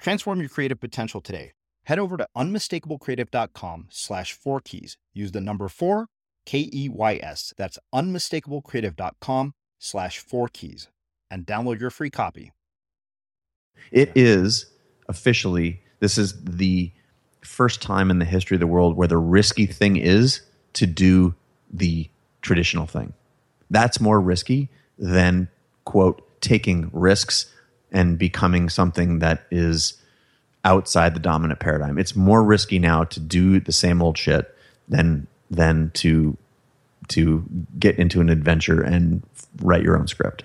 Transform your creative potential today. Head over to unmistakablecreative.com slash four keys. Use the number four, K E Y S. That's unmistakablecreative.com slash four keys and download your free copy. It is officially, this is the first time in the history of the world where the risky thing is to do the traditional thing. That's more risky than, quote, taking risks and becoming something that is outside the dominant paradigm. It's more risky now to do the same old shit than than to to get into an adventure and write your own script.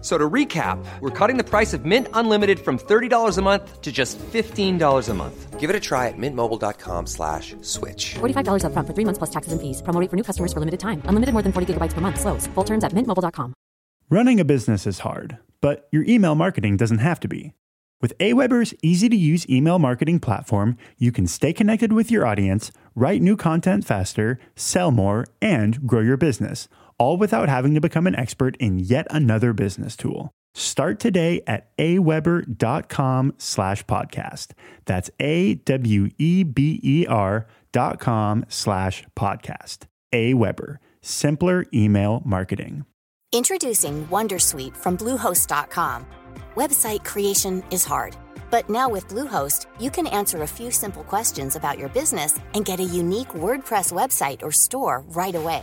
So to recap, we're cutting the price of Mint Unlimited from $30 a month to just $15 a month. Give it a try at mintmobile.com slash switch. $45 upfront for three months plus taxes and fees. Promo rate for new customers for limited time. Unlimited more than 40 gigabytes per month. Slows. Full terms at mintmobile.com. Running a business is hard, but your email marketing doesn't have to be. With Aweber's easy to use email marketing platform, you can stay connected with your audience, write new content faster, sell more, and grow your business – all without having to become an expert in yet another business tool. Start today at aweber.com slash podcast. That's A-W-E-B-E-R dot com slash podcast. Aweber, simpler email marketing. Introducing Wondersuite from Bluehost.com. Website creation is hard, but now with Bluehost, you can answer a few simple questions about your business and get a unique WordPress website or store right away.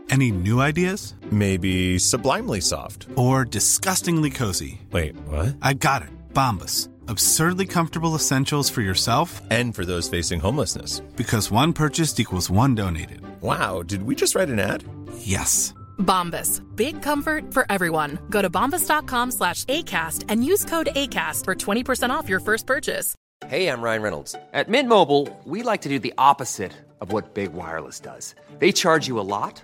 Any new ideas? Maybe sublimely soft. Or disgustingly cozy. Wait, what? I got it. Bombas. Absurdly comfortable essentials for yourself and for those facing homelessness. Because one purchased equals one donated. Wow, did we just write an ad? Yes. Bombas. Big comfort for everyone. Go to bombas.com slash ACAST and use code ACAST for 20% off your first purchase. Hey, I'm Ryan Reynolds. At Mint Mobile, we like to do the opposite of what Big Wireless does. They charge you a lot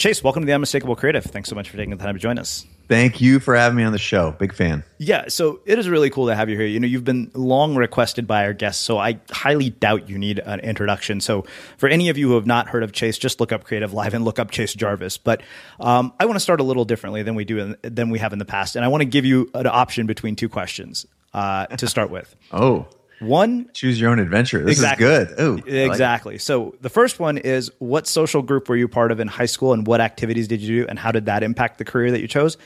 Chase, welcome to the Unmistakable Creative. Thanks so much for taking the time to join us. Thank you for having me on the show. Big fan. Yeah, so it is really cool to have you here. You know, you've been long requested by our guests, so I highly doubt you need an introduction. So, for any of you who have not heard of Chase, just look up Creative Live and look up Chase Jarvis. But um, I want to start a little differently than we do in, than we have in the past, and I want to give you an option between two questions uh, to start with. oh, One choose your own adventure. This Exactly. is good. Oh, Exactly. So the first one is what social group were you part of in high school and what activities did you do and how did that impact the career that you chose?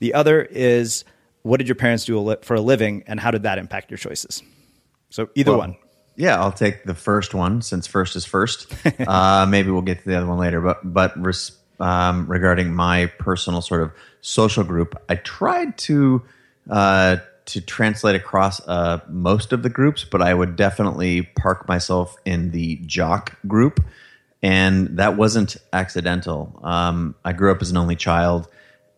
The other is what did your parents do for a living and how did that impact your choices? So either Well, one. Yeah, I'll take the first one since first is first. uh, maybe we'll get to the other one later. But but res, um, regarding my personal sort of social group, I tried to uh, to translate across uh, most of the groups, but I would definitely park myself in the jock group, and that wasn't accidental. Um, I grew up as an only child,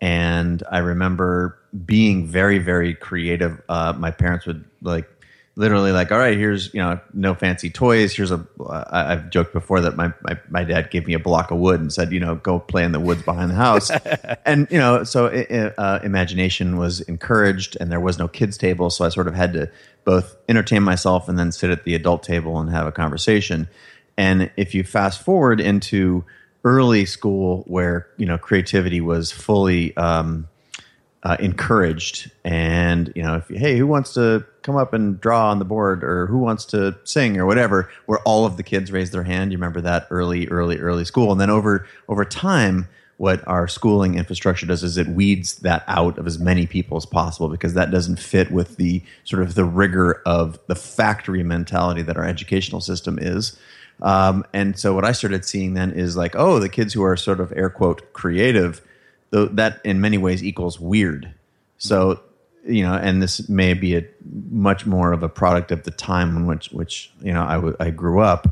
and I remember being very very creative. Uh, my parents would like literally like, all right, here's you know no fancy toys. Here's a. I, I've joked before that my, my my dad gave me a block of wood and said, you know, go play in the woods behind the house, and you know, so uh, imagination was encouraged, and there was no kids table, so I sort of had to both entertain myself and then sit at the adult table and have a conversation. And if you fast forward into early school, where you know creativity was fully um, uh, encouraged and you know if hey who wants to come up and draw on the board or who wants to sing or whatever where all of the kids raise their hand. You remember that early early early school. And then over over time what our schooling infrastructure does is it weeds that out of as many people as possible because that doesn't fit with the sort of the rigor of the factory mentality that our educational system is. Um, and so what i started seeing then is like oh the kids who are sort of air quote creative though that in many ways equals weird. So, you know, and this may be a much more of a product of the time in which, which you know, I, w- I grew up.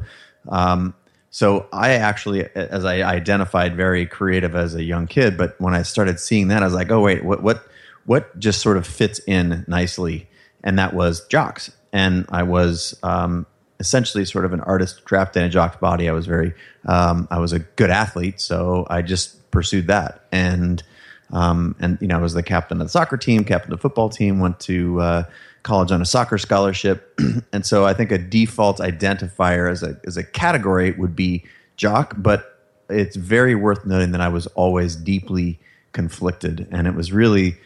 Um, so I actually, as I identified, very creative as a young kid. But when I started seeing that, I was like, oh wait, what what what just sort of fits in nicely, and that was jocks. And I was um, essentially sort of an artist trapped in a jock's body. I was very, um, I was a good athlete, so I just pursued that. And um, and you know, I was the captain of the soccer team, captain of the football team. Went to uh, college on a soccer scholarship, and so I think a default identifier as a as a category would be jock. But it's very worth noting that I was always deeply conflicted, and it was really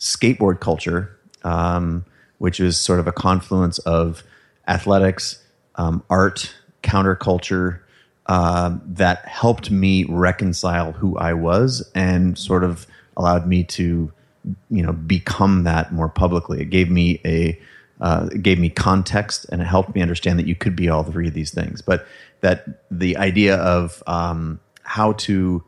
skateboard culture, um, which is sort of a confluence of athletics, um, art, counterculture, uh, that helped me reconcile who I was and sort of allowed me to, you know, become that more publicly. It gave me a uh, it gave me context and it helped me understand that you could be all three of these things. But that the idea of um, how to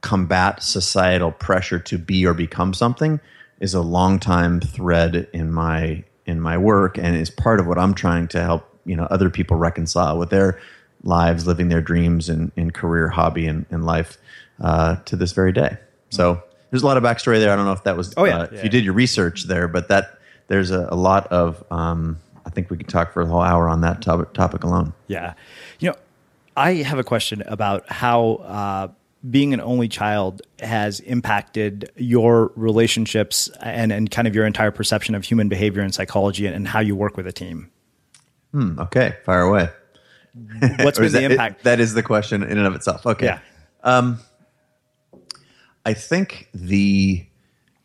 combat societal pressure to be or become something is a long time thread in my in my work and is part of what I'm trying to help you know other people reconcile with their lives, living their dreams in career, hobby, and, and life uh, to this very day. So there's a lot of backstory there. I don't know if that was Oh, yeah. uh, if you did your research there, but that there's a, a lot of um, I think we could talk for a whole hour on that topic, topic alone. Yeah. You know, I have a question about how uh, being an only child has impacted your relationships and, and kind of your entire perception of human behavior and psychology and, and how you work with a team. Hmm, okay, fire away. What's Or been the that- impact? that is the question in and of itself. Okay. Yeah. Um, I think the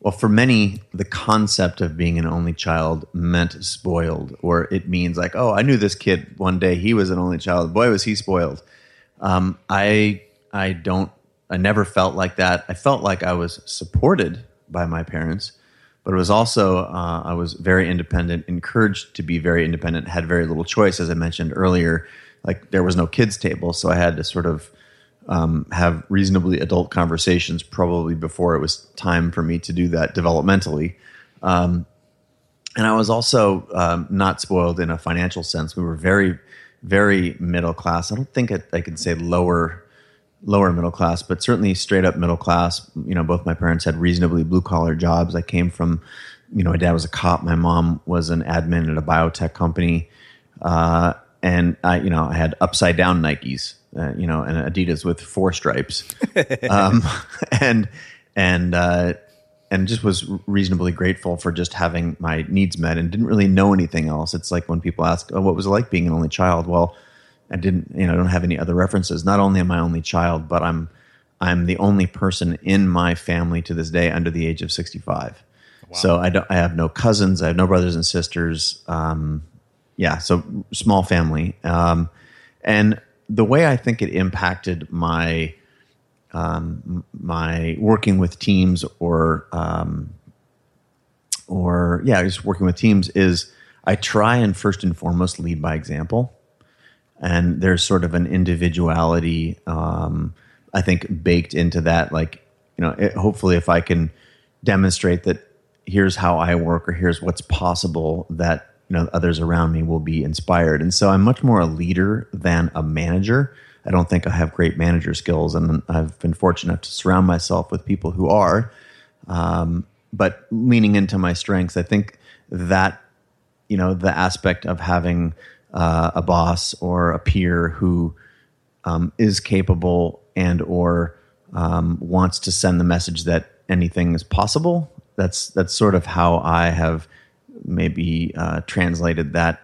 well, for many, the concept of being an only child meant spoiled, or it means like, oh, I knew this kid one day. He was an only child. Boy, was he spoiled. Um, I I don't. I never felt like that. I felt like I was supported by my parents, but it was also uh, I was very independent, encouraged to be very independent, had very little choice, as I mentioned earlier. Like there was no kids table, so I had to sort of um, have reasonably adult conversations probably before it was time for me to do that developmentally. Um, and I was also um, not spoiled in a financial sense. We were very, very middle class. I don't think I, I could say lower lower middle class, but certainly straight up middle class. You know, both my parents had reasonably blue collar jobs. I came from, you know, my dad was a cop, my mom was an admin at a biotech company, uh, and I, you know, I had upside down Nikes, uh, you know, and Adidas with four stripes, um, and and uh, and just was reasonably grateful for just having my needs met, and didn't really know anything else. It's like when people ask, "Oh, what was it like being an only child?" Well I didn't, you know, I don't have any other references. Not only am I only child, but I'm I'm the only person in my family to this day under the age of 65. Wow. So I don't, I have no cousins, I have no brothers and sisters. Um, yeah, so small family. Um, and the way I think it impacted my um, my working with teams or um, or yeah, just working with teams is I try and first and foremost lead by example. And there's sort of an individuality um, i think baked into that. Like you know it, hopefully if i can demonstrate that here's how i work or here's what's possible that you know others around me will be inspired and so i'm much more a leader than a manager i don't think i have great manager skills and i've been fortunate enough to surround myself with people who are um, but leaning into my strengths i think that you know the aspect of having uh, a boss or a peer who um, is capable and or um, wants to send the message that anything is possible. That's that's sort of how I have maybe uh, translated that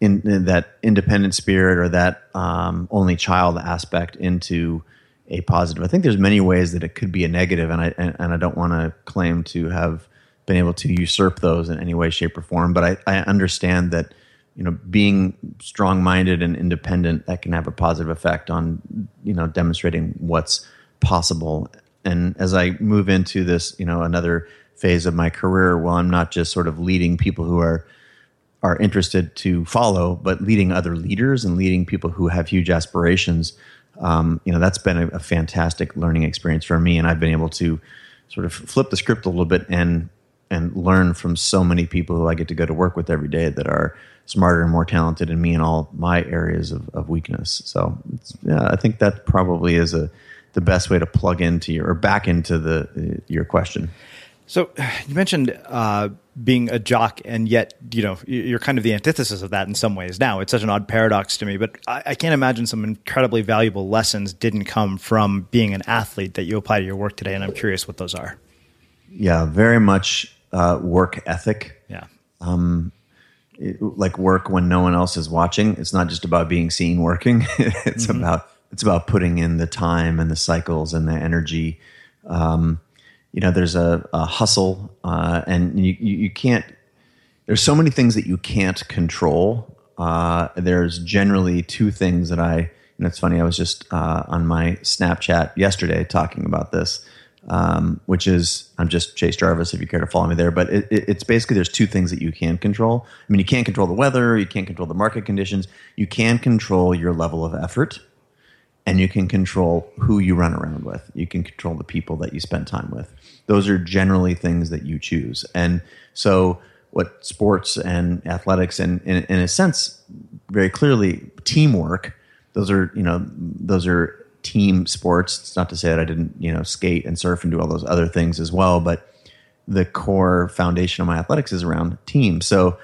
in, in, that independent spirit or that um, only child aspect into a positive. I think there's many ways that it could be a negative, and I and, and I don't want to claim to have been able to usurp those in any way, shape, or form. But I, I understand that you know being strong minded and independent that can have a positive effect on you know demonstrating what's possible and as i move into this you know another phase of my career well i'm not just sort of leading people who are are interested to follow but leading other leaders and leading people who have huge aspirations um, you know that's been a, a fantastic learning experience for me and i've been able to sort of flip the script a little bit and and learn from so many people who I get to go to work with every day that are smarter and more talented than me in all my areas of, of weakness. So yeah, I think that probably is a the best way to plug into your or back into the your question. So you mentioned uh, being a jock, and yet you know you're kind of the antithesis of that in some ways. Now it's such an odd paradox to me, but I, I, can't imagine some incredibly valuable lessons didn't come from being an athlete that you apply to your work today. And I'm curious what those are. Yeah, very much uh, work ethic. Yeah. Um, it, like work when no one else is watching. It's not just about being seen working. it's mm-hmm. about it's about putting in the time and the cycles and the energy. Um, you know, there's a, a hustle, uh, and you, you, can't. There's so many things that you can't control. Uh, there's generally two things that I. And it's funny. I was just uh, on my Snapchat yesterday talking about this um, which is I'm just Chase Jarvis if you care to follow me there. But it, it, it's basically there's two things that you can control. I mean, you can't control the weather, you can't control the market conditions, you can control your level of effort, and you can control who you run around with. You can control the people that you spend time with. Those are generally things that you choose, and so what sports and athletics and in, in a sense very clearly teamwork those are you know those are team sports. It's not to say that I didn't, you know, skate and surf and do all those other things as well, but the core foundation of my athletics is around team. So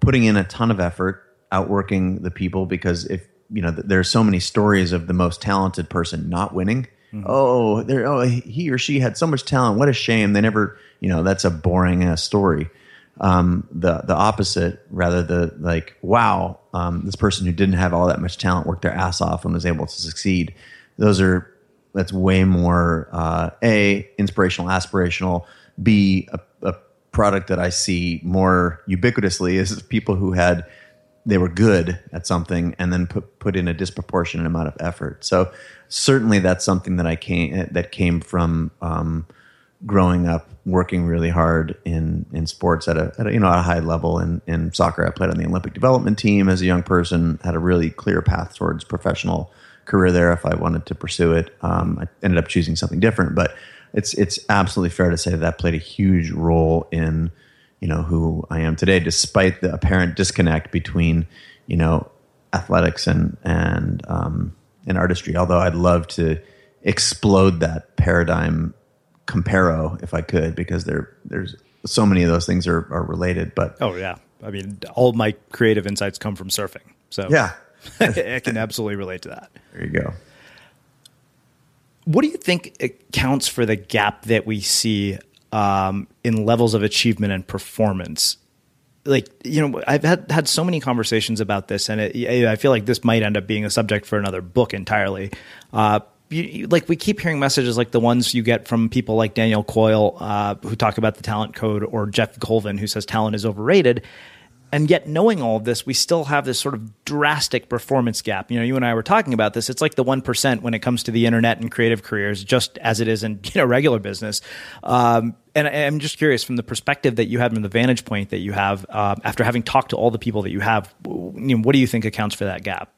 putting in a ton of effort, outworking the people because if you know there are so many stories of the most talented person not winning. Mm-hmm. Oh, there! Oh, he or she had so much talent. What a shame they never. You know, that's a boring ass story. Um, the the opposite, rather the like, wow, um, this person who didn't have all that much talent worked their ass off and was able to succeed those are that's way more uh, a inspirational, aspirational. B a, a product that I see more ubiquitously is people who had they were good at something and then put put in a disproportionate amount of effort. So certainly that's something that I came that came from um, growing up working really hard in in sports at a, at a you know at a high level in in soccer I played on the Olympic development team as a young person had a really clear path towards professional career there if I wanted to pursue it um, I ended up choosing something different but it's it's absolutely fair to say that, that played a huge role in you know who I am today despite the apparent disconnect between you know athletics and and um, and artistry although I'd love to explode that paradigm comparo if I could because there there's so many of those things are, are related. But oh yeah, I mean all my creative insights come from surfing. So yeah, I can absolutely relate to that. There you go. What do you think accounts for the gap that we see um, in levels of achievement and performance? Like you know, I've had had so many conversations about this, and it, I feel like this might end up being a subject for another book entirely. Uh, you, you, like we keep hearing messages like the ones you get from people like Daniel Coyle, uh, who talk about the talent code, or Geoff Colvin, who says talent is overrated. And yet, knowing all of this, we still have this sort of drastic performance gap. You know, you and I were talking about this. It's like the one percent when it comes to the internet and creative careers, just as it is in you know regular business. Um, and I, am just curious from the perspective that you have, from the vantage point that you have, uh, after having talked to all the people that you have, you know, what do you think accounts for that gap?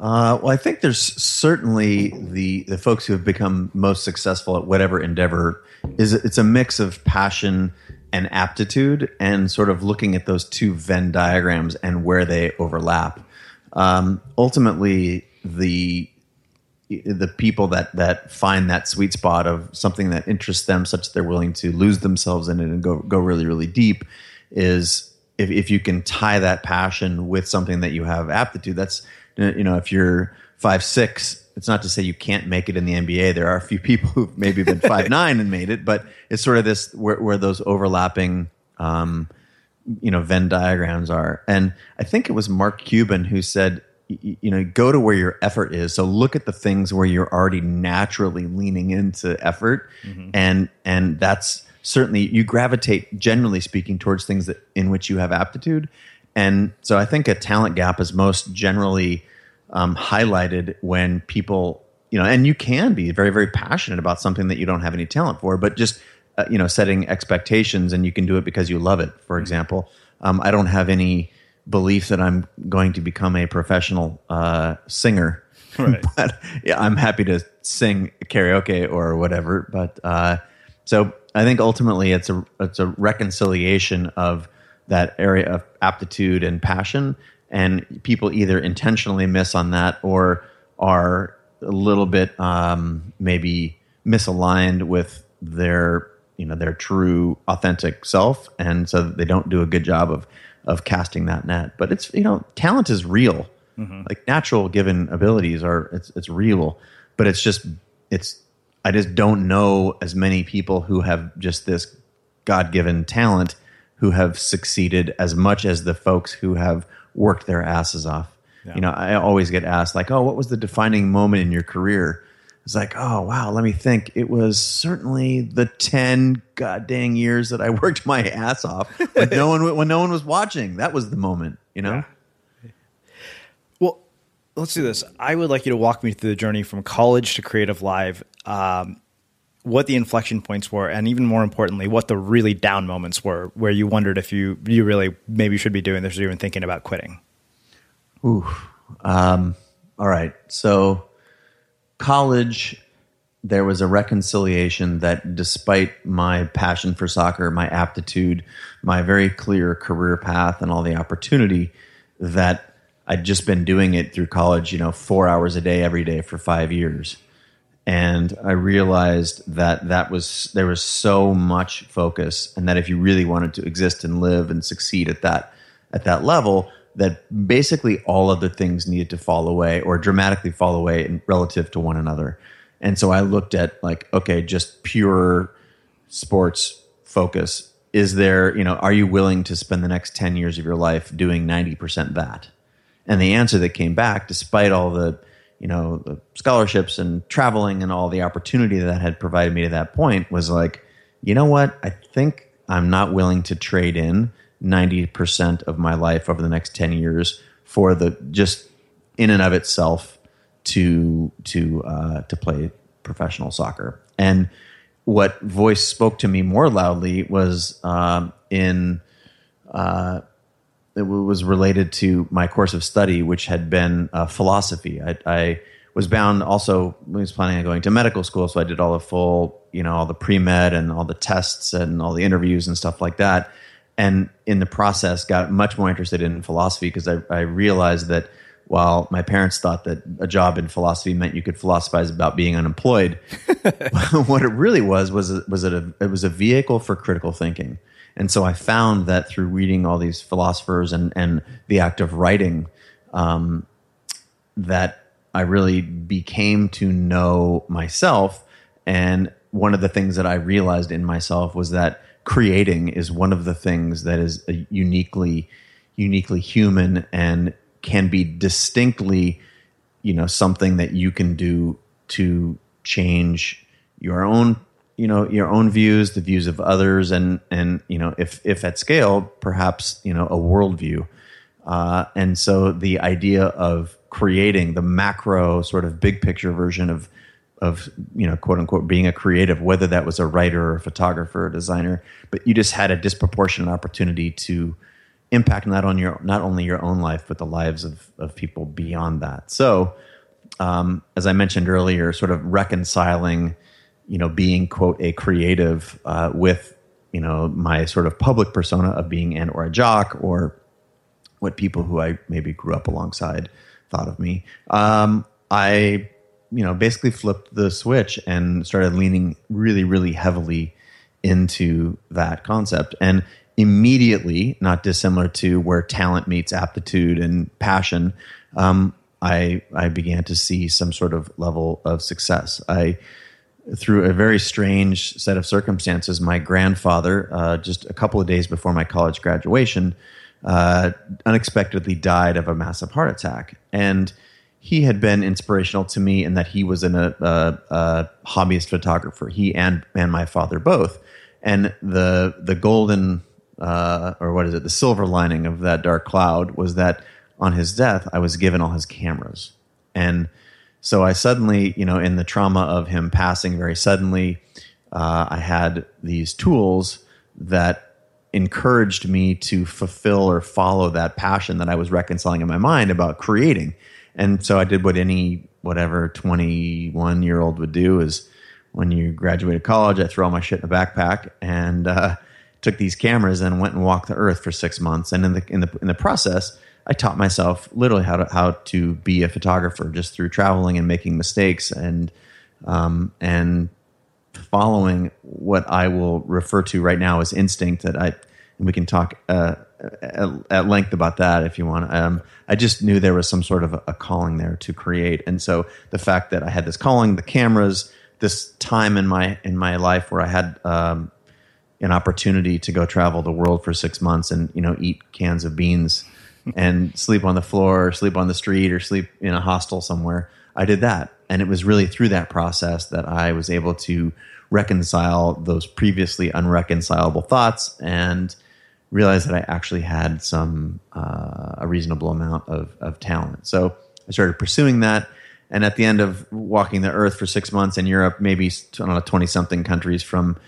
Uh, well, I think there's certainly the the folks who have become most successful at whatever endeavor is it's a mix of passion and aptitude, and sort of looking at those two Venn diagrams and where they overlap. Um, ultimately, the the people that that find that sweet spot of something that interests them, such that they're willing to lose themselves in it and go go really really deep, is if if you can tie that passion with something that you have aptitude. That's you know, if you're five six, it's not to say you can't make it in the NBA. There are a few people who've maybe been five nine and made it, but it's sort of this where, where those overlapping, um, you know, Venn diagrams are. And I think it was Mark Cuban who said, you know, go to where your effort is. So look at the things where you're already naturally leaning into effort, mm-hmm. and and that's certainly you gravitate generally speaking towards things that in which you have aptitude. And so I think a talent gap is most generally um, highlighted when people, you know, and you can be very, very passionate about something that you don't have any talent for, but just, uh, you know, setting expectations and you can do it because you love it. For mm-hmm. example, um, I don't have any belief that I'm going to become a professional uh, singer. Right. but yeah, I'm happy to sing karaoke or whatever. But uh, so I think ultimately it's a it's a reconciliation of that area of aptitude and passion and people either intentionally miss on that or are a little bit um, maybe misaligned with their you know their true authentic self and so they don't do a good job of of casting that net. But it's you know talent is real. Mm-hmm. like natural given abilities are it's it's real. But it's just it's i just don't know as many people who have just this god-given talent who have succeeded as much as the folks who have worked their asses off. Yeah. You know, I always get asked like, "Oh, what was the defining moment in your career?" It's like, "Oh, wow, let me think. It was certainly the 10 goddamn years that I worked my ass off when no one when no one was watching. That was the moment, you know?" Yeah. Well, let's do this. I would like you to walk me through the journey from college to Creative Live. Um, what the inflection points were, and even more importantly, what the really down moments were, where you wondered if you you really maybe should be doing this or even thinking about quitting. Ooh, um, all right. So, college, there was a reconciliation that, despite my passion for soccer, my aptitude, my very clear career path, and all the opportunity that I'd just been doing it through college, you know, four hours a day every day for five years and I realized that that was there was so much focus, and that if you really wanted to exist and live and succeed at that at that level, that basically all other things needed to fall away or dramatically fall away in, relative to one another. And so I looked at like, okay, just pure sports focus. Is there, you know, are you willing to spend the next 10 years of your life doing 90% that? And the answer that came back, despite all the you know the scholarships and traveling and all the opportunity that had provided me to that point was like you know what? I think i'm not willing to trade in 90% of my life over the next 10 years for the just in and of itself to to uh, to play professional soccer. And what voice spoke to me more loudly was um, in uh, it was related to my course of study, which had been uh, philosophy. I, I, was bound also I was planning on going to medical school, so I did all the full, you know, all the pre med and all the tests and all the interviews and stuff like that. And in the process, got much more interested in philosophy because I, I realized that while my parents thought that a job in philosophy meant you could philosophize about being unemployed, what it really was was was it a, it was a vehicle for critical thinking. And so I found that through reading all these philosophers and, and the act of writing, um, that I really became to know myself. And one of the things that I realized in myself was that creating is one of the things that is uniquely, uniquely human and can be distinctly, you know, something that you can do to change your own you know your own views, the views of others, and and you know if if at scale, perhaps you know a worldview. Uh, and so the idea of creating the macro sort of big picture version of of you know quote unquote being a creative, whether that was a writer or a photographer or designer, but you just had a disproportionate opportunity to impact not on your not only your own life but the lives of of people beyond that. So, um, as I mentioned earlier, sort of reconciling you know, being quote a creative uh, with you know my sort of public persona of being and or a jock or what people who I maybe grew up alongside thought of me. Um, I you know basically flipped the switch and started leaning really really heavily into that concept and immediately not dissimilar to where talent meets aptitude and passion um, I I began to see some sort of level of success. I through a very strange set of circumstances, my grandfather, uh, just a couple of days before my college graduation, uh, unexpectedly died of a massive heart attack. And he had been inspirational to me in that he was a, a, a hobbyist photographer. He and and my father both. And the the golden uh, or what is it? The silver lining of that dark cloud was that on his death, I was given all his cameras and so I suddenly, you know, in the trauma of him passing very suddenly, uh, I had these tools that encouraged me to fulfill or follow that passion that I was reconciling in my mind about creating. And so I did what any whatever 21 year old would do is when you graduated college, I threw all my shit in a backpack and uh, took these cameras and went and walked the earth for six months. And in the in the in the process, I taught myself literally how to how to be a photographer just through traveling and making mistakes and um, and following what I will refer to right now as instinct. That I and we can talk uh, at, at, length about that if you want. Um, I just knew there was some sort of a, a calling there to create, and so the fact that I had this calling, the cameras, this time in my in my life where I had um, an opportunity to go travel the world for six months and you know eat cans of beans and sleep on the floor or sleep on the street or sleep in a hostel somewhere. I did that. And it was really through that process that I was able to reconcile those previously unreconcilable thoughts and realize that I actually had some, uh, a reasonable amount of, of talent. So I started pursuing that. And at the end of walking the earth for six months in Europe, maybe 20 something countries from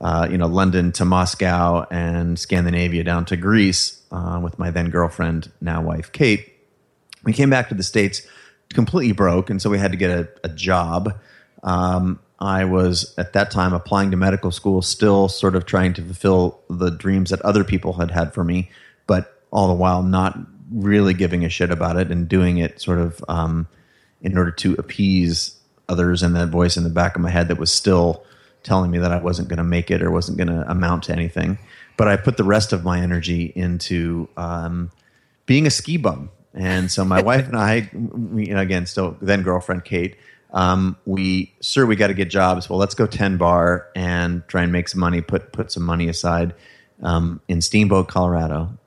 uh, you know, London to Moscow and Scandinavia down to Greece uh, with my then girlfriend, now wife, Kate. We came back to the States completely broke, and so we had to get a, a job. Um, I was at that time applying to medical school, still sort of trying to fulfill the dreams that other people had had for me, but all the while not really giving a shit about it and doing it sort of um, in order to appease others and that voice in the back of my head that was still telling me that I wasn't going to make it or wasn't going to amount to anything. But I put the rest of my energy into um, being a ski bum. And so my wife and I, we, again, still then girlfriend Kate, um, we sir, we got to get jobs. Well, let's go ten bar and try and make some money. Put put some money aside um, in Steamboat, Colorado.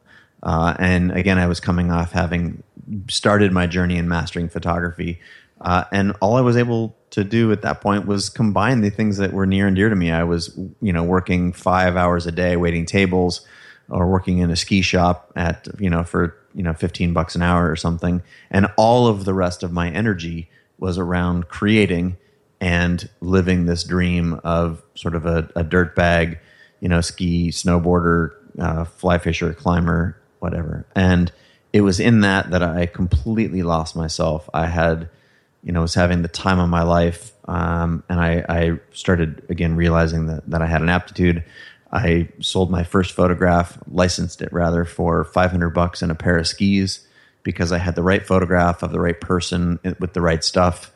Uh, and again, I was coming off having started my journey in mastering photography, uh, and all I was able to do at that point was combine the things that were near and dear to me. I was, you know, working five hours a day waiting tables, or working in a ski shop at, you know, for you know fifteen bucks an hour or something, and all of the rest of my energy was around creating and living this dream of sort of a, a dirt bag, you know, ski, snowboarder, uh, fly fisher, climber, whatever. And it was in that that I completely lost myself. I had, you know, was having the time of my life, um, and I, I started again realizing that that I had an aptitude. I sold my first photograph, licensed it rather for 500 bucks and a pair of skis because I had the right photograph of the right person with the right stuff.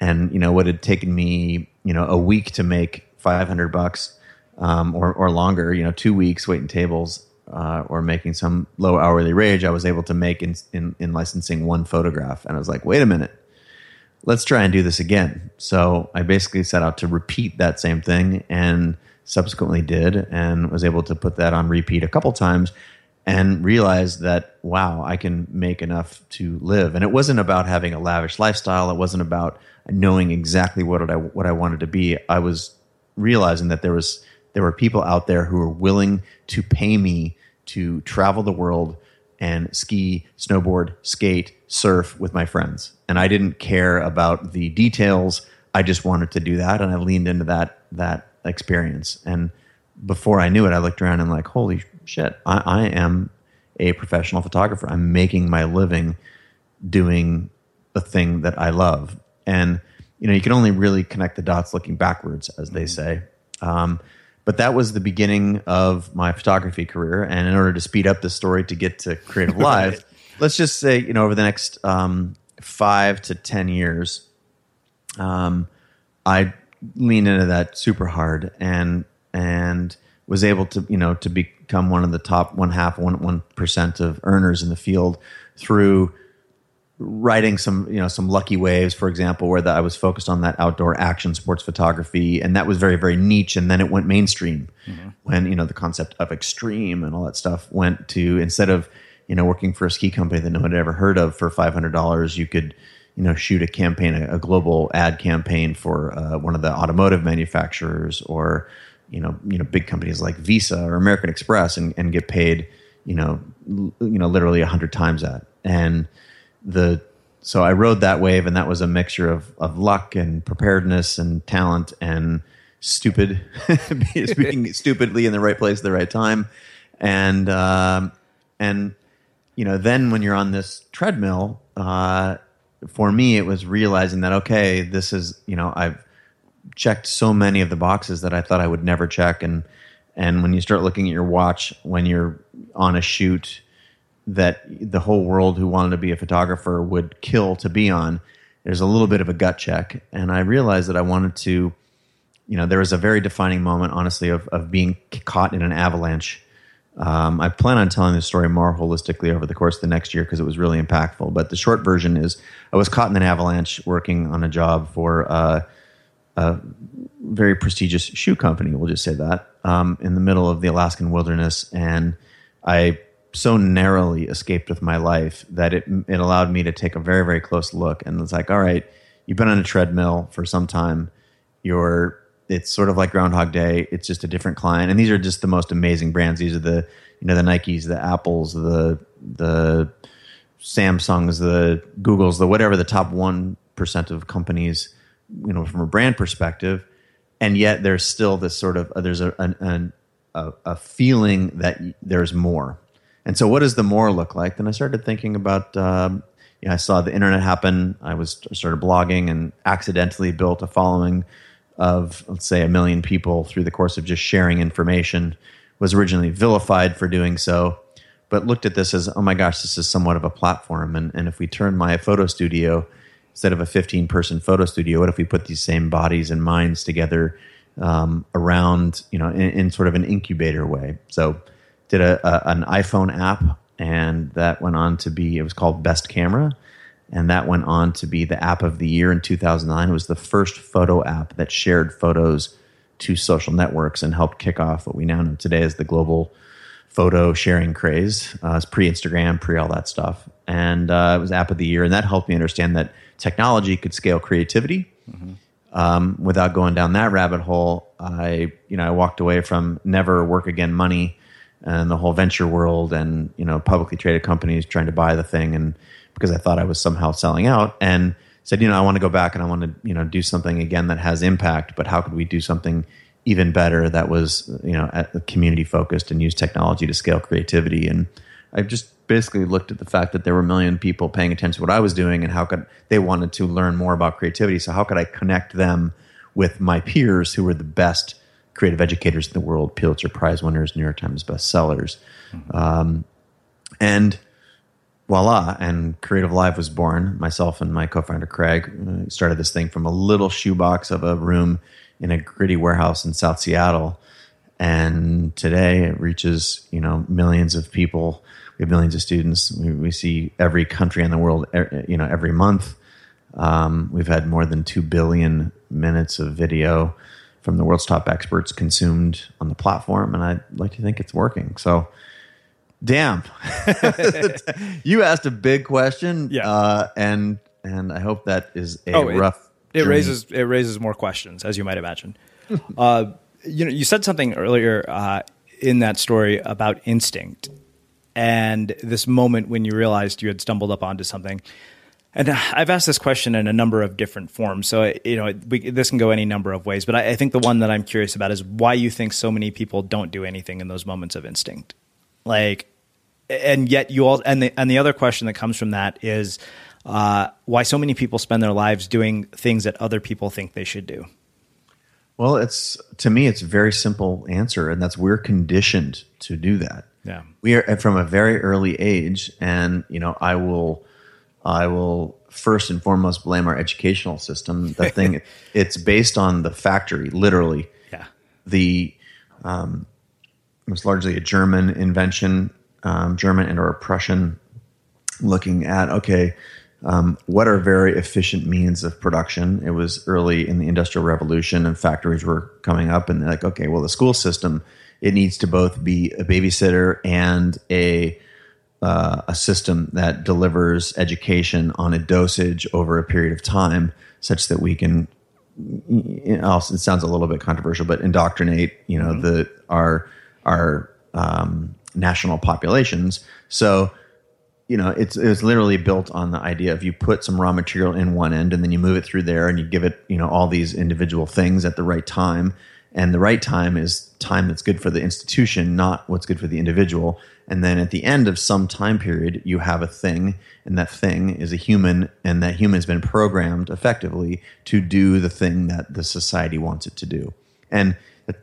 And you know what had taken me, you know, a week to make 500 bucks um, or or longer, you know, two weeks waiting tables uh, or making some low hourly wage, I was able to make in, in in licensing one photograph. And I was like, wait a minute, let's try and do this again. So I basically set out to repeat that same thing and subsequently did and was able to put that on repeat a couple times and realized that wow i can make enough to live. And it wasn't about having a lavish lifestyle. It wasn't about knowing exactly what i what i wanted to be. I was realizing that there was there were people out there who were willing to pay me to travel the world and ski snowboard skate surf with my friends and i didn't care about the details i just wanted to do that and i leaned into that that experience and before i knew it i looked around and like holy shit, I, I am a professional photographer. I'm making my living doing the thing that I love. And, you know, you can only really connect the dots looking backwards, as they mm-hmm. say. Um, but that was the beginning of my photography career. And in order to speed up the story to get to Creative Live, let's just say, you know, over the next um, five to 10 years, um, I leaned into that super hard and, and was able to, you know, to become one of the top one half one one percent of earners in the field through writing some you know some lucky waves for example where the, i was focused on that outdoor action sports photography and that was very very niche and then it went mainstream mm-hmm. when you know the concept of extreme and all that stuff went to instead of you know working for a ski company that no one had ever heard of for $500 you could you know shoot a campaign a, global ad campaign for uh, one of the automotive manufacturers or you know you know big companies like Visa or American Express and, and get paid you know l- you know literally a hundred times that. And the so I rode that wave and that was a mixture of of luck and preparedness and talent and stupid being stupidly in the right place at the right time. And um, and you know then when you're on this treadmill uh, for me it was realizing that okay this is you know I've checked so many of the boxes that I thought I would never check. And and when you start looking at your watch when you're on a shoot that the whole world who wanted to be a photographer would kill to be on, there's a little bit of a gut check. And I realized that I wanted to, you know, there was a very defining moment, honestly, of of being caught in an avalanche. Um, I plan on telling this story more holistically over the course of the next year because it was really impactful. But the short version is I was caught in an avalanche working on a job for uh, a very prestigious shoe company. We'll just say that um, in the middle of the Alaskan wilderness, and I so narrowly escaped with my life that it it allowed me to take a very very close look. And it's like, all right, you've been on a treadmill for some time. You're it's sort of like Groundhog Day. It's just a different client, and these are just the most amazing brands. These are the you know the Nikes, the Apples, the the Samsungs, the Googles, the whatever the top one percent of companies you know from a brand perspective. And yet there's still this sort of uh, there's a, an, a, a feeling that there's more. And so what does the more look like? Then i started thinking about um, i saw the internet happen. I was started blogging and accidentally built a following of let's say a million people through the course of just sharing information was originally vilified for doing so but looked at this as oh my gosh this is somewhat of a platform. And, and if we turn my photo studio instead of a 15 person photo studio what if we put these same bodies and minds together um, around you know in, in, sort of an incubator way? So did a, a, an iphone app and that went on to be it was called best camera and that went on to be the app of the year in 2009 it was the first photo app that shared photos to social networks and helped kick off what we now know today as the global photo sharing craze. Uh, it's pre Instagram, pre all that stuff, and uh, it was app of the year, and that helped me understand that technology could scale creativity. Mm-hmm. Um, without going down that rabbit hole, I you know I walked away from never work again money and the whole venture world and you know publicly traded companies trying to buy the thing and because I thought I was somehow selling out and said, you know, I want to go back and I want to, you know, do something again that has impact, but how could we do something even better that was, you know, community focused and use technology to scale creativity? And I just basically looked at the fact that there were a million people paying attention to what I was doing and how could they wanted to learn more about creativity. So how could I connect them with my peers who were the best creative educators in the world, Pulitzer Prize winners, New York Times bestsellers. Mm-hmm. Um, and voila, and Creative Live was born. Myself and my co-founder Craig uh, started this thing from a little shoebox of a room in a gritty warehouse in South Seattle, and today it reaches you know millions of people. We have millions of students. We, we see every country in the world, you know, every month. Um, we've had more than two billion minutes of video from the world's top experts consumed on the platform, and I'd like to think it's working. So Damn, you asked a big question, yeah, uh, and and I hope that is a oh, rough. It, it raises it raises more questions, as you might imagine. uh, you know, you said something earlier uh, in that story about instinct and this moment when you realized you had stumbled up onto something. And I've asked this question in a number of different forms, so you know we, this can go any number of ways. But I, I think the one that I'm curious about is why you think so many people don't do anything in those moments of instinct. Like, and yet you all and the and the other question that comes from that is uh, why so many people spend their lives doing things that other people think they should do. Well, it's to me, it's a very simple answer, and that's we're conditioned to do that. Yeah, we are from a very early age, and you know, I will, I will first and foremost blame our educational system. The thing, it's based on the factory, literally. Yeah, the um, it was largely a German invention um, German and or Prussian, looking at okay, um, what are very efficient means of production? It was early in the Industrial Revolution, and factories were coming up, and they're like, okay, well, the school system it needs to both be a babysitter and a uh, a system that delivers education on a dosage over a period of time, such that we can. It sounds a little bit controversial, but indoctrinate, you know, mm-hmm. the our our um, national populations. So, you know, it's it's literally built on the idea of you put some raw material in one end and then you move it through there and you give it, you know, all these individual things at the right time. And the right time is time that's good for the institution, not what's good for the individual. And then at the end of some time period, you have a thing, and that thing is a human, and that human has been programmed effectively to do the thing that the society wants it to do. And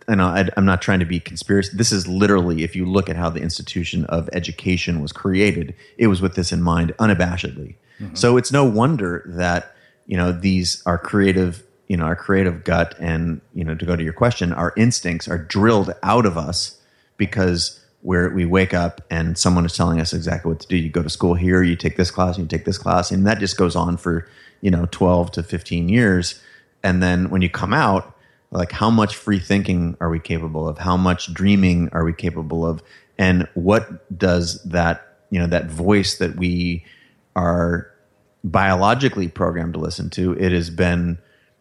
Know I, am not trying to be conspiracy. This is literally, if you look at how the institution of education was created, it was with this in mind, unabashedly. Mm-hmm. So it's no wonder that you know these are creative, you know, our creative gut, and you know, to go to your question, our instincts are drilled out of us because where we wake up and someone is telling us exactly what to do. You go to school here, you take this class, you take this class, and that just goes on for you know 12 to 15 years, and then when you come out like how much free thinking are we capable of? How much dreaming are we capable of? And what does that you know that voice that we are biologically programmed to listen to it has been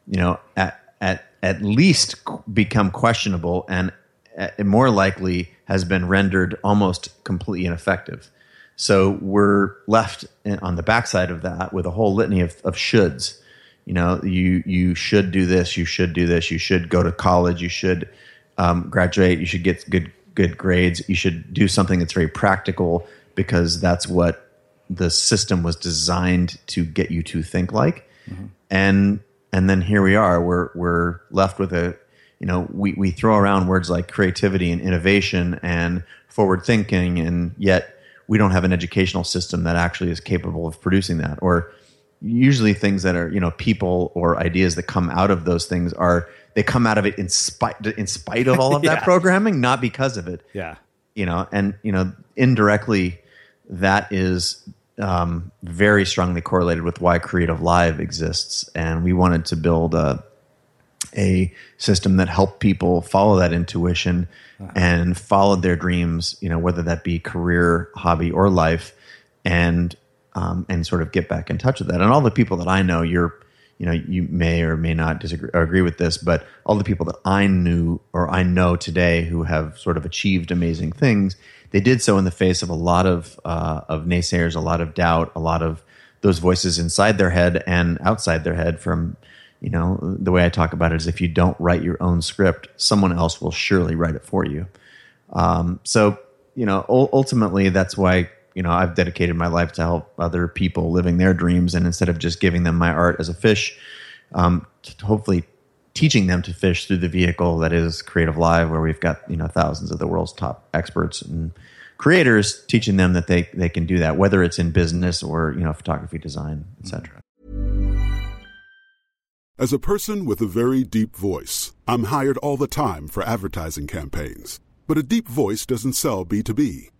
you know at at at least become questionable and uh, more likely has been rendered almost completely ineffective. So we're left on the backside of that with a whole litany of, of shoulds you know you you should do this you should do this you should go to college you should um, graduate you should get good good grades you should do something that's very practical because that's what the system was designed to get you to think like mm-hmm. and and then here we are we're we're left with a you know we, we throw around words like creativity and innovation and forward thinking and yet we don't have an educational system that actually is capable of producing that or usually things that are you know people or ideas that come out of those things are they come out of it in spite in spite of all of yeah. that programming not because of it yeah you know and you know indirectly that is um, very strongly correlated with why creative live exists and we wanted to build a a system that helped people follow that intuition uh-huh. and followed their dreams you know whether that be career hobby or life and um, and sort of get back in touch with that. And all the people that I know, you're, you know, you may or may not disagree or agree with this, but all the people that I knew or I know today who have sort of achieved amazing things, they did so in the face of a lot of uh, of naysayers, a lot of doubt, a lot of those voices inside their head and outside their head from you know the way i talk about it is if you don't write your own script someone else will surely write it for you um, so you know ultimately that's why you know i've dedicated my life to help other people living their dreams and instead of just giving them my art as a fish um, hopefully teaching them to fish through the vehicle that is creative live where we've got you know thousands of the world's top experts and creators teaching them that they they can do that whether it's in business or you know photography design etc as a person with a very deep voice i'm hired all the time for advertising campaigns. But a deep voice doesn't sell b2b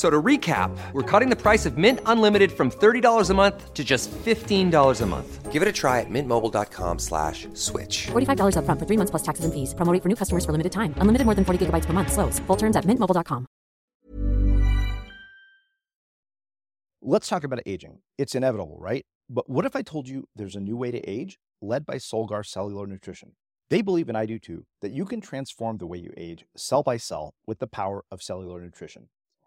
So to recap, we're cutting the price of Mint Unlimited from $30 a month to just $15 a month. Give it a try at mintmobile.com slash switch. $45 up front for three months plus taxes and fees. Promo for new customers for limited time. Unlimited more than 40 gigabytes per month. Slows. Full terms at mintmobile.com. Let's talk about aging. It's inevitable, right? But what if I told you there's a new way to age led by Solgar Cellular Nutrition? They believe, and I do too, that you can transform the way you age cell by cell with the power of cellular nutrition.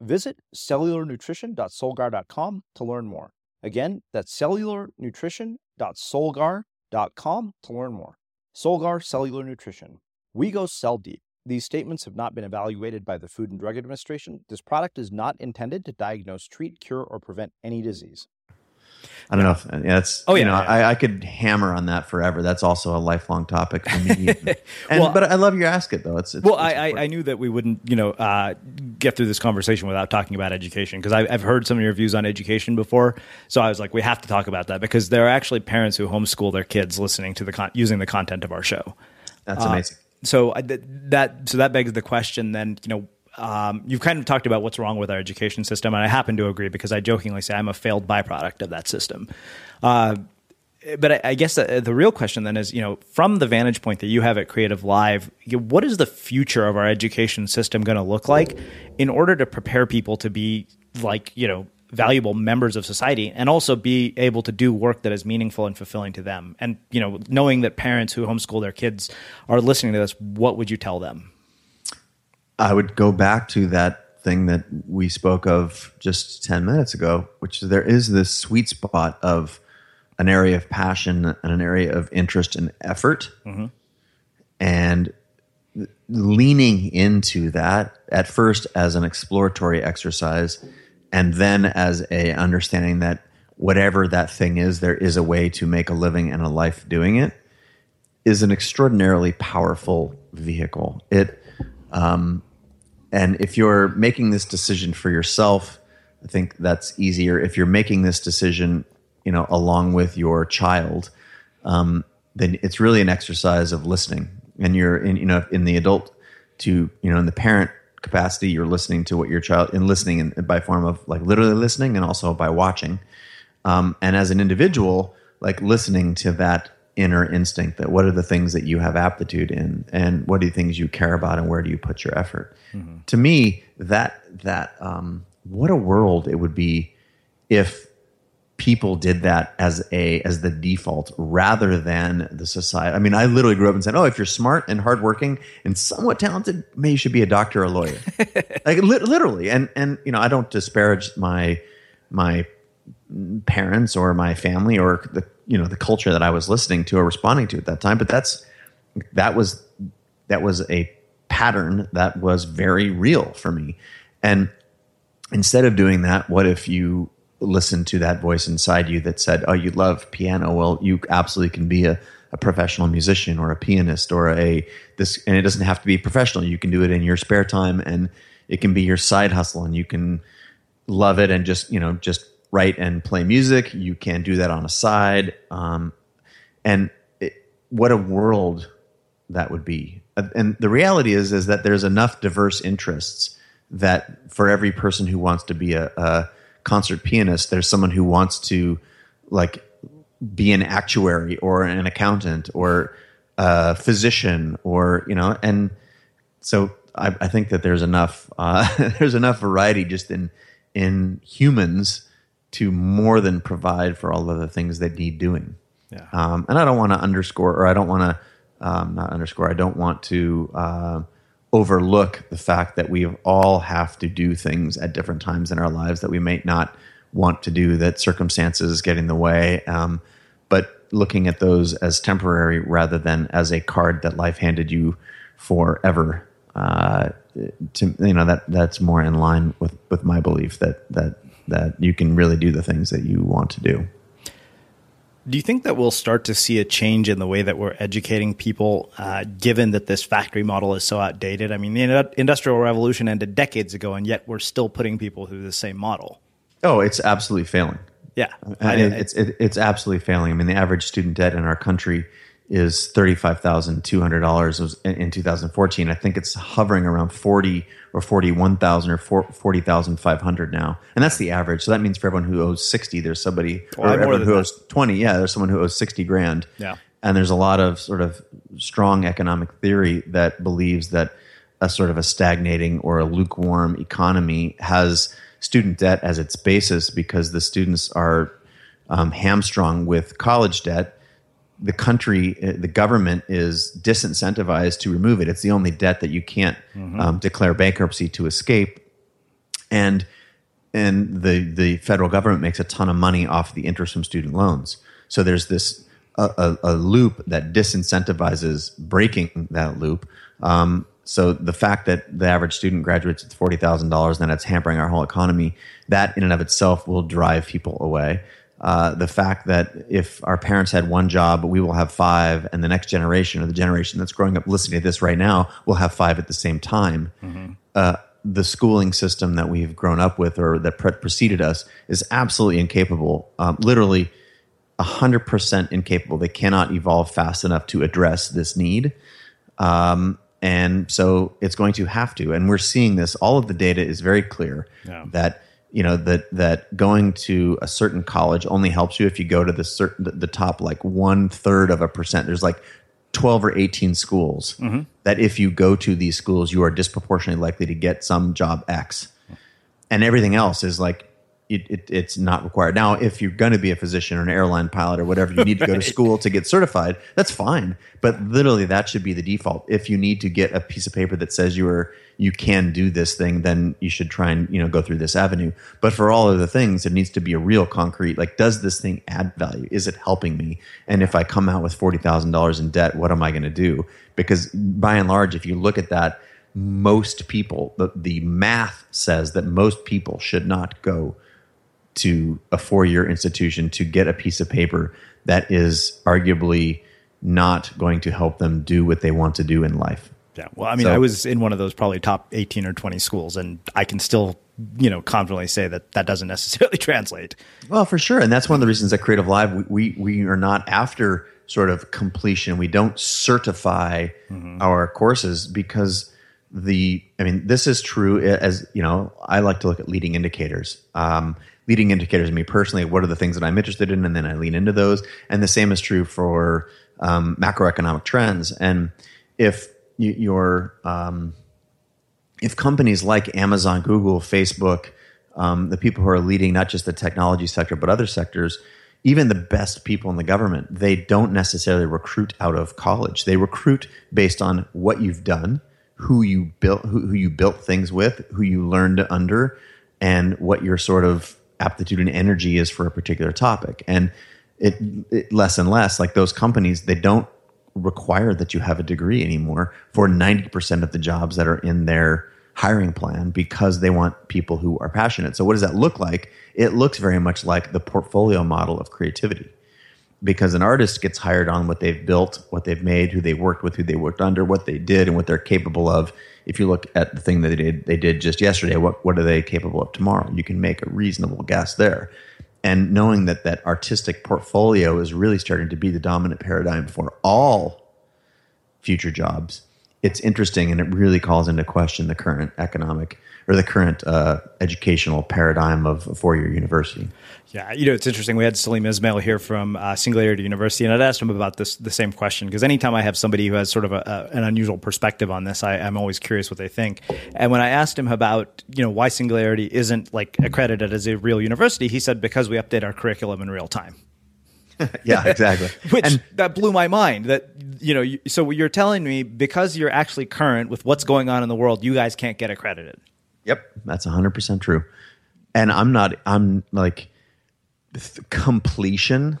Visit cellularnutrition.solgar.com to learn more. Again, that's cellularnutrition.solgar.com to learn more. Solgar Cellular Nutrition. We go cell deep. These statements have not been evaluated by the Food and Drug Administration. This product is not intended to diagnose, treat, cure, or prevent any disease. I don't know if yeah, that's. Oh yeah, you know, yeah. I, I, could hammer on that forever. That's also a lifelong topic for me. and, well, but I love you ask it though. It's, it's well, it's I, I, knew that we wouldn't you know uh, get through this conversation without talking about education because I've heard some of your views on education before. So I was like, we have to talk about that because there are actually parents who homeschool their kids listening to the con- using the content of our show. That's uh, amazing. so I, that so that begs the question then you know um, you've kind of talked about what's wrong with our education system, and I happen to agree because I jokingly say I'm a failed byproduct of that system. Uh, but I, I guess the, the, real question then is, you know, from the vantage point that you have at Creative Live, what is the future of our education system going to look like in order to prepare people to be like, you know, valuable members of society and also be able to do work that is meaningful and fulfilling to them? And, you know, knowing that parents who homeschool their kids are listening to this, what would you tell them? I would go back to that thing that we spoke of just 10 minutes ago, which is there is this sweet spot of an area of passion and an area of interest and effort. Mm-hmm. And leaning into that at first as an exploratory exercise and then as a understanding that whatever that thing is there is a way to make a living and a life doing it is an extraordinarily powerful vehicle it um, and if you're making this decision for yourself, I think that's easier. If you're making this decision, you know, along with your child, um, then it's really an exercise of listening. And you're in, you know, in the adult to, you know, in the parent capacity, you're listening to what your child in listening in, by form of like literally listening and also by watching. Um, and as an individual, like listening to that inner instinct that what are the things that you have aptitude in and what are the things you care about and where do you put your effort? Mm-hmm. to me that that um, what a world it would be if people did that as a as the default rather than the society. I mean i literally grew up and said oh if you're smart and hardworking and somewhat talented maybe you should be a doctor or a lawyer. Like li- literally. And and you know i don't disparage my my parents or my family or the you know the culture that I was listening to or responding to at that time. But that's that was that was a pattern that was very real for me. And instead of doing that, what if you listened to that voice inside you that said, "Oh, you love piano? Well, you absolutely can be a, a professional musician or a pianist or a this." And it doesn't have to be professional. You can do it in your spare time, and it can be your side hustle, and you can love it and just you know just write and play music. You can do that on a side. Um, and it, what a world that would be. And the reality is, is that there's enough diverse interests that for every person who wants to be a, a concert pianist, there's someone who wants to like be an actuary or an accountant or a physician or, you know, and so I, I think that there's enough, uh, there's enough variety just in, in humans to more than provide for all of the things that need doing. Yeah. Um, and I don't want to underscore, or I don't want to, um, not underscore, I don't want to uh, overlook the fact that we all have to do things at different times in our lives that we may not want to do, that circumstances get in the way. Um, but looking at those as temporary rather than as a card that life handed you forever. Uh, to you know that that's more in line with with my belief that that that you can really do the things that you want to do. Do you think that we'll start to see a change in the way that we're educating people, uh, given that this factory model is so outdated? I mean, the Industrial Revolution ended decades ago, and yet we're still putting people through the same model. Oh, it's absolutely failing. Yeah, I, it's it, it's absolutely failing. I mean, the average student debt in our country is thirty five thousand two hundred dollars in 2014. I think it's hovering around forty or forty one thousand or forty thousand five hundred now, and that's the average. So that means for everyone who owes sixty, there's somebody well, or everyone who that. owes twenty. Yeah, there's someone who owes sixty grand. Yeah, and there's a lot of sort of strong economic theory that believes that a sort of a stagnating or a lukewarm economy has student debt as its basis because the students are um, hamstrung with college debt the country, uh, the government is disincentivized to remove it. It's the only debt that you can't mm-hmm. um, declare bankruptcy to escape, and and the the federal government makes a ton of money off the interest from student loans. So there's this a, a, a loop that disincentivizes breaking that loop. Um, so the fact that the average student graduates with forty thousand dollars, and then it's hampering our whole economy. That in and of itself will drive people away uh, the fact that if our parents had one job, we will have five, and the next generation or the generation that's growing up listening to this right now will have five at the same time. Mm-hmm. Uh, the schooling system that we've grown up with or that pre- preceded us is absolutely incapable, um, literally 100% incapable. They cannot evolve fast enough to address this need. Um, and so it's going to have to. And we're seeing this. All of the data is very clear Yeah. that you know that that going to a certain college only helps you if you go to the certain the, the top like one third of a percent. There's like 12 or 18 schools mm-hmm. that if you go to these schools, you are disproportionately likely to get some job X and everything else is like it, it, it's not required. Now, if you're going to be a physician or an airline pilot or whatever, you need to go to school to get certified. That's fine, but literally that should be the default. If you need to get a piece of paper that says you are you can do this thing, then you should try and you know go through this avenue. But for all other things, it needs to be a real concrete. Like, does this thing add value? Is it helping me? And if I come out with forty thousand dollars in debt, what am I going to do? Because by and large, if you look at that most people, the, the math says that most people should not go to a four year institution to get a piece of paper that is arguably not going to help them do what they want to do in life. Yeah. Well, I mean, So- I was in one of those probably top 18 or 20 schools, and I can still, you know, confidently say that that doesn't necessarily translate. Well, for sure, and that's one of the reasons at Creative Live we we, we are not after sort of completion. We don't certify our courses because the I mean this is true as you know I like to look at leading indicators. Um, leading indicators, me personally, what are the things that I'm interested in, and then I lean into those. And the same is true for um, macroeconomic trends. And if you, you're um, if companies like Amazon, Google, Facebook, um, the people who are leading not just the technology sector but other sectors, even the best people in the government, they don't necessarily recruit out of college. They recruit based on what you've done, who you built, who, who you built things with, who you learned under, and what your sort of aptitude and energy is for a particular topic. And it, it less and less like those companies, they don't require that you have a degree anymore for 90% of the jobs that are in their hiring plan because they want people who are passionate. So what does that look like? It looks very much like the portfolio model of creativity. Because an artist gets hired on what they've built, what they've made, who they worked with, who they worked under, what they did, and what they're capable of. If you look at the thing that they did, they did just yesterday. What what are they capable of tomorrow? You can make a reasonable guess there and knowing that that artistic portfolio is really starting to be the dominant paradigm for all future jobs it's interesting and it really calls into question the current economic or the current uh, educational paradigm of a four-year university Yeah, you know, it's interesting. We had Salim Ismail here from uh, Singularity University, and I'd asked him about this the same question because anytime I have somebody who has sort of a, a, an unusual perspective on this, I, I'm always curious what they think. And when I asked him about, you know, why Singularity isn't like accredited as a real university, he said because we update our curriculum in real time. yeah exactly Which that blew my mind. That you know, you, so you're telling me because you're actually current with what's going on in the world, you guys can't get accredited. Yep, that's 100% true. And I'm not I'm like completion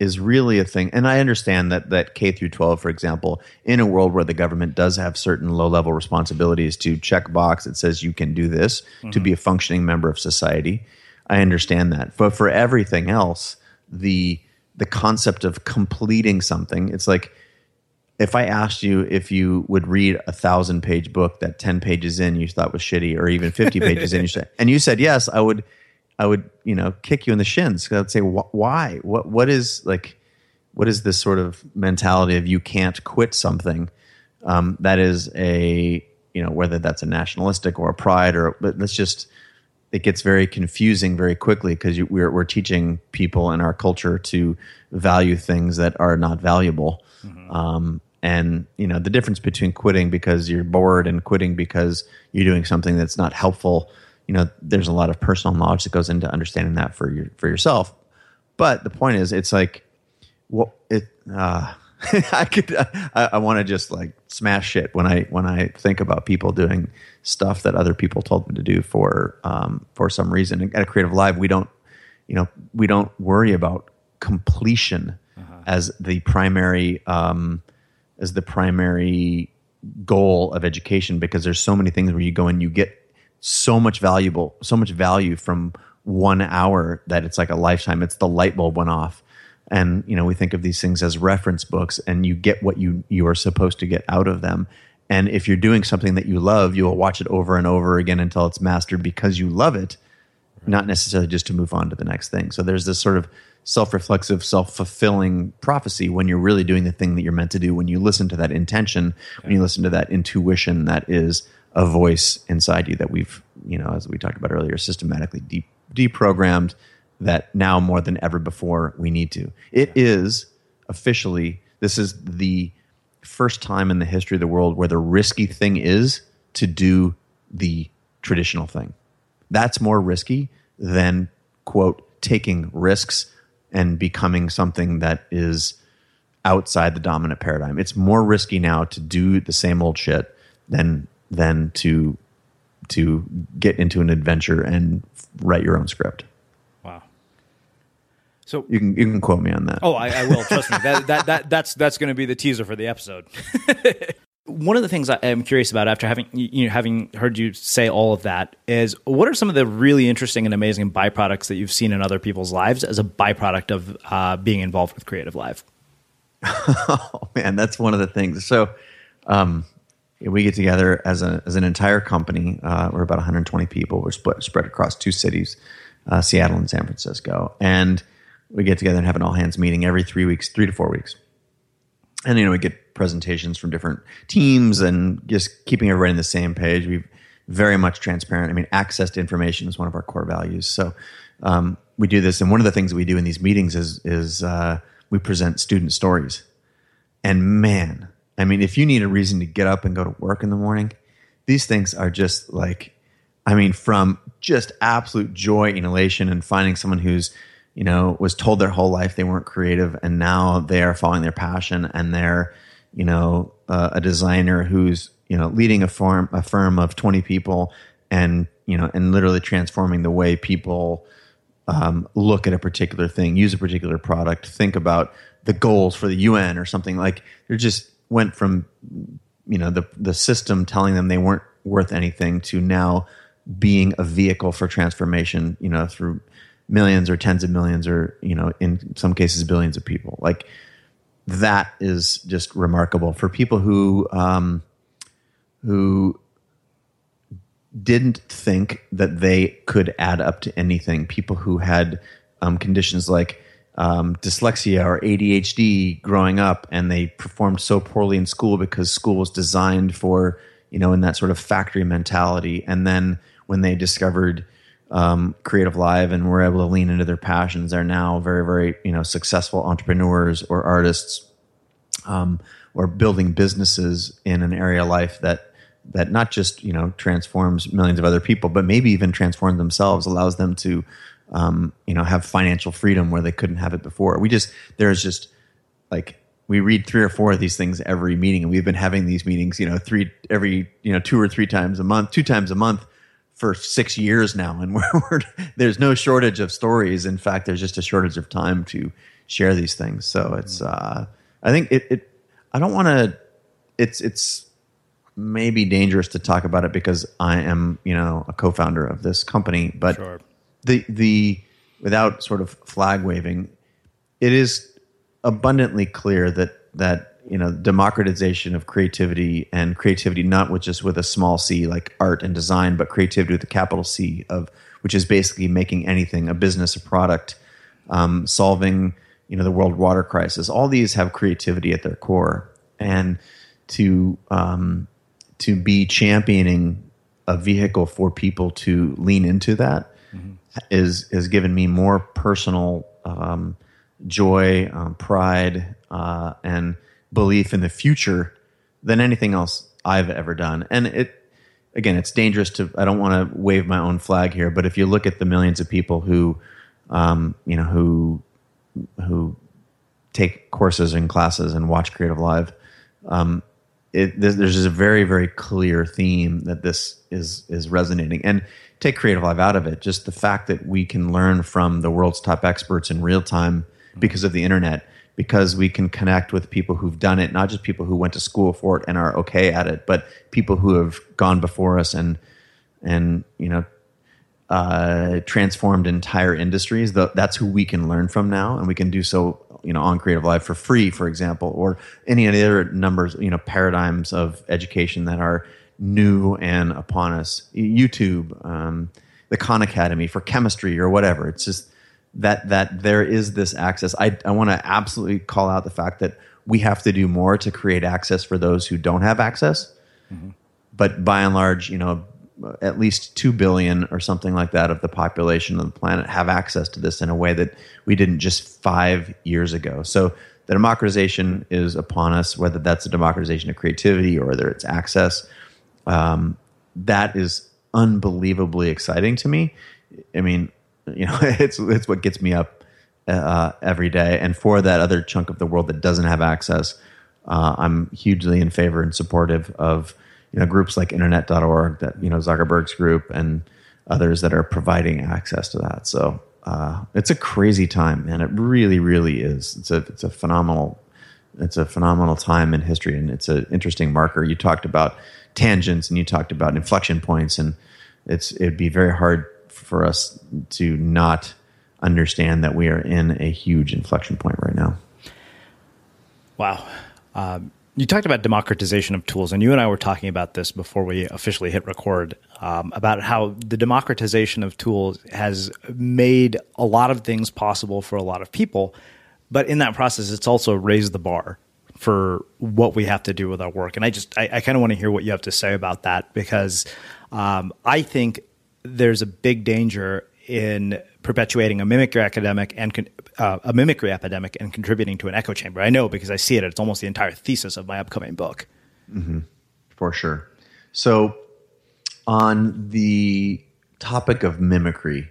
is really a thing. And I understand that that K through 12 for example, in a world where the government does have certain low-level responsibilities to check box that says you can do this to be a mm-hmm. functioning member of society, I understand that. But for everything else, the the concept of completing something, it's like if I asked you if you would read a thousand page book that 10 pages in you thought was shitty or even 50 pages in you said, and you said yes, I would, I would, you know, kick you in the shins. I would say, why, what, what is like, what is this sort of mentality of you can't quit something? Um, that is a, you know, whether that's a nationalistic or a pride or, but let's just, it gets very confusing very quickly because we're, we're teaching people in our culture to value things that are not valuable. Um, and you know the difference between quitting because you're bored and quitting because you're doing something that's not helpful. You know, there's a lot of personal knowledge that goes into understanding that for your for yourself. But the point is, it's like, what it. Uh, I could. I, I want to just like smash shit when I when I think about people doing stuff that other people told them to do for um, for some reason. At a Creative Live, we don't, you know, we don't worry about completion as the primary um, as the primary goal of education because there's so many things where you go and you get so much valuable so much value from one hour that it's like a lifetime it's the light bulb went off and you know we think of these things as reference books and you get what you you are supposed to get out of them and if you're doing something that you love you will watch it over and over again until it's mastered because you love it not necessarily just to move on to the next thing. So there's this sort of self-reflexive, self-fulfilling prophecy when you're really doing the thing that you're meant to do. When you listen to that intention, when you listen to that intuition, that is a voice inside you that we've, you know, as we talked about earlier, systematically de- deprogrammed. That now more than ever before we need to. It is officially this is the first time in the history of the world where the risky thing is to do the traditional thing. That's more risky than quote taking risks and becoming something that is outside the dominant paradigm. It's more risky now to do the same old shit than than to to get into an adventure and write your own script. Wow. So you can you can quote me on that. Oh, I, I will. Trust me. That, that that that's that's going to be the teaser for the episode. One of the things I am curious about after having you know, having heard you say all of that is what are some of the really interesting and amazing byproducts that you've seen in other people's lives as a byproduct of uh, being involved with Creative Live? oh man, that's one of the things. So um, we get together as a as an entire company. Uh, we're about 120 people. We're split, spread across two cities, uh, Seattle and San Francisco, and we get together and have an all hands meeting every three weeks, three to four weeks. And you know, we get presentations from different teams and just keeping everybody on the same page. We very much transparent. I mean, access to information is one of our core values. So um, we do this, and one of the things that we do in these meetings is is uh, we present student stories. And man, I mean, if you need a reason to get up and go to work in the morning, these things are just like, I mean, from just absolute joy and elation and finding someone who's you know, was told their whole life they weren't creative, and now they are following their passion, and they're, you know, uh, a designer who's you know leading a firm a firm of twenty people, and you know, and literally transforming the way people um, look at a particular thing, use a particular product, think about the goals for the UN or something. Like they're just went from you know the the system telling them they weren't worth anything to now being a vehicle for transformation. You know through millions or tens of millions or you know in some cases billions of people like that is just remarkable for people who um, who didn't think that they could add up to anything people who had um, conditions like um, dyslexia or ADHD growing up and they performed so poorly in school because school was designed for you know in that sort of factory mentality and then when they discovered um, Creative Live and were able to lean into their passions. They're now very, very you know successful entrepreneurs or artists, um, or building businesses in an area of life that that not just you know transforms millions of other people, but maybe even transforms themselves, allows them to um, you know have financial freedom where they couldn't have it before. We just there's just like we read three or four of these things every meeting and we've been having these meetings you know three every you know two or three times a month two times a month for six years now, and we're, we're, there's no shortage of stories. In fact, there's just a shortage of time to share these things. So it's, uh, I think it, it I don't want to. It's it's maybe dangerous to talk about it because I am you know a co-founder of this company, but sure. The the without sort of flag waving, it is abundantly clear that that you know democratization of creativity and creativity not with just with a small c like art and design but creativity with a capital c of which is basically making anything a business a product um, solving you know the world water crisis. All these have creativity at their core. And to um, to be championing a vehicle for people to lean into that is has given me more personal um, joy um, pride uh, and belief in the future than anything else I've ever done. And it, again, it's dangerous to, I don't want to wave my own flag here, but if you look at the millions of people who, um, you know, who, who take courses and classes and watch Creative Live, um, it, there's, there's a very, very clear theme that this is, is resonating. And take Creative Live out of it, just the fact that we can learn from the world's top experts in real time mm-hmm. because of the internet because we can connect with people who've done it, not just people who went to school for it and are okay at it, but people who have gone before us and and you know uh, transformed entire industries. That's who we can learn from now, and we can do so you know on Creative Live for free, for example, or any other numbers you know paradigms of education that are new and upon us. YouTube. Um, the Khan Academy for chemistry or whatever. It's just that that there is this access. I I want to absolutely call out the fact that we have to do more to create access for those who don't have access. Mm-hmm. But by and large, you know, at least 2 billion or something like that of the population of the planet have access to this in a way that we didn't just 5 years ago. So the democratization is upon us whether that's a democratization of creativity or whether it's access. Um, that is unbelievably exciting to me. I mean, you know, it's it's what gets me up uh, every day. And for that other chunk of the world that doesn't have access, uh, I'm hugely in favor and supportive of you know groups like Internet.org, that you know Zuckerberg's group, and others that are providing access to that. So uh, it's a crazy time, man. It really, really is. It's a it's a phenomenal it's a phenomenal time in history, and it's an interesting marker. You talked about tangents, and you talked about inflection points, and it's it'd be very hard for us to not understand that we are in a huge inflection point right now. Wow. Um, you talked about democratization of tools, and you and I were talking about this before we officially hit record um, about how the democratization of tools has made a lot of things possible for a lot of people. But in that process, it's also raised the bar for what we have to do with our work. And I just, I, I kind of want to hear what you have to say about that because um, I think there's a big danger in perpetuating a mimicry academic and uh, a mimicry epidemic and contributing to an echo chamber. I know because I see it. It's almost the entire thesis of my upcoming book. Mm-hmm. For sure. So, on the topic of mimicry,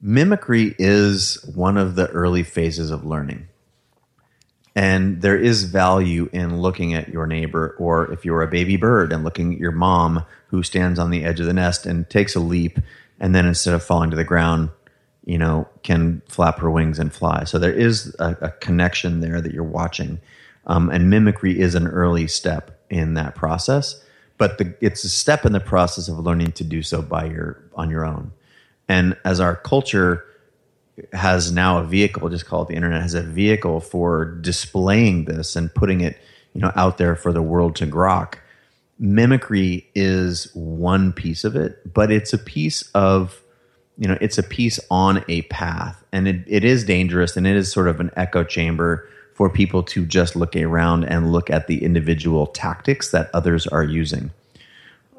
mimicry is one of the early phases of learning. And there is value in looking at your neighbor, or if you're a baby bird and looking at your mom who stands on the edge of the nest and takes a leap, and then instead of falling to the ground, you know, can flap her wings and fly. So there is a, a connection there that you're watching. Um, and mimicry is an early step in that process, but the, it's a step in the process of learning to do so by your on your own. And as our culture has now a vehicle, just call it the internet, has a vehicle for displaying this and putting it, you know, out there for the world to grok. Mimicry is one piece of it, but it's a piece of, you know, it's a piece on a path. And it, it is dangerous and it is sort of an echo chamber for people to just look around and look at the individual tactics that others are using.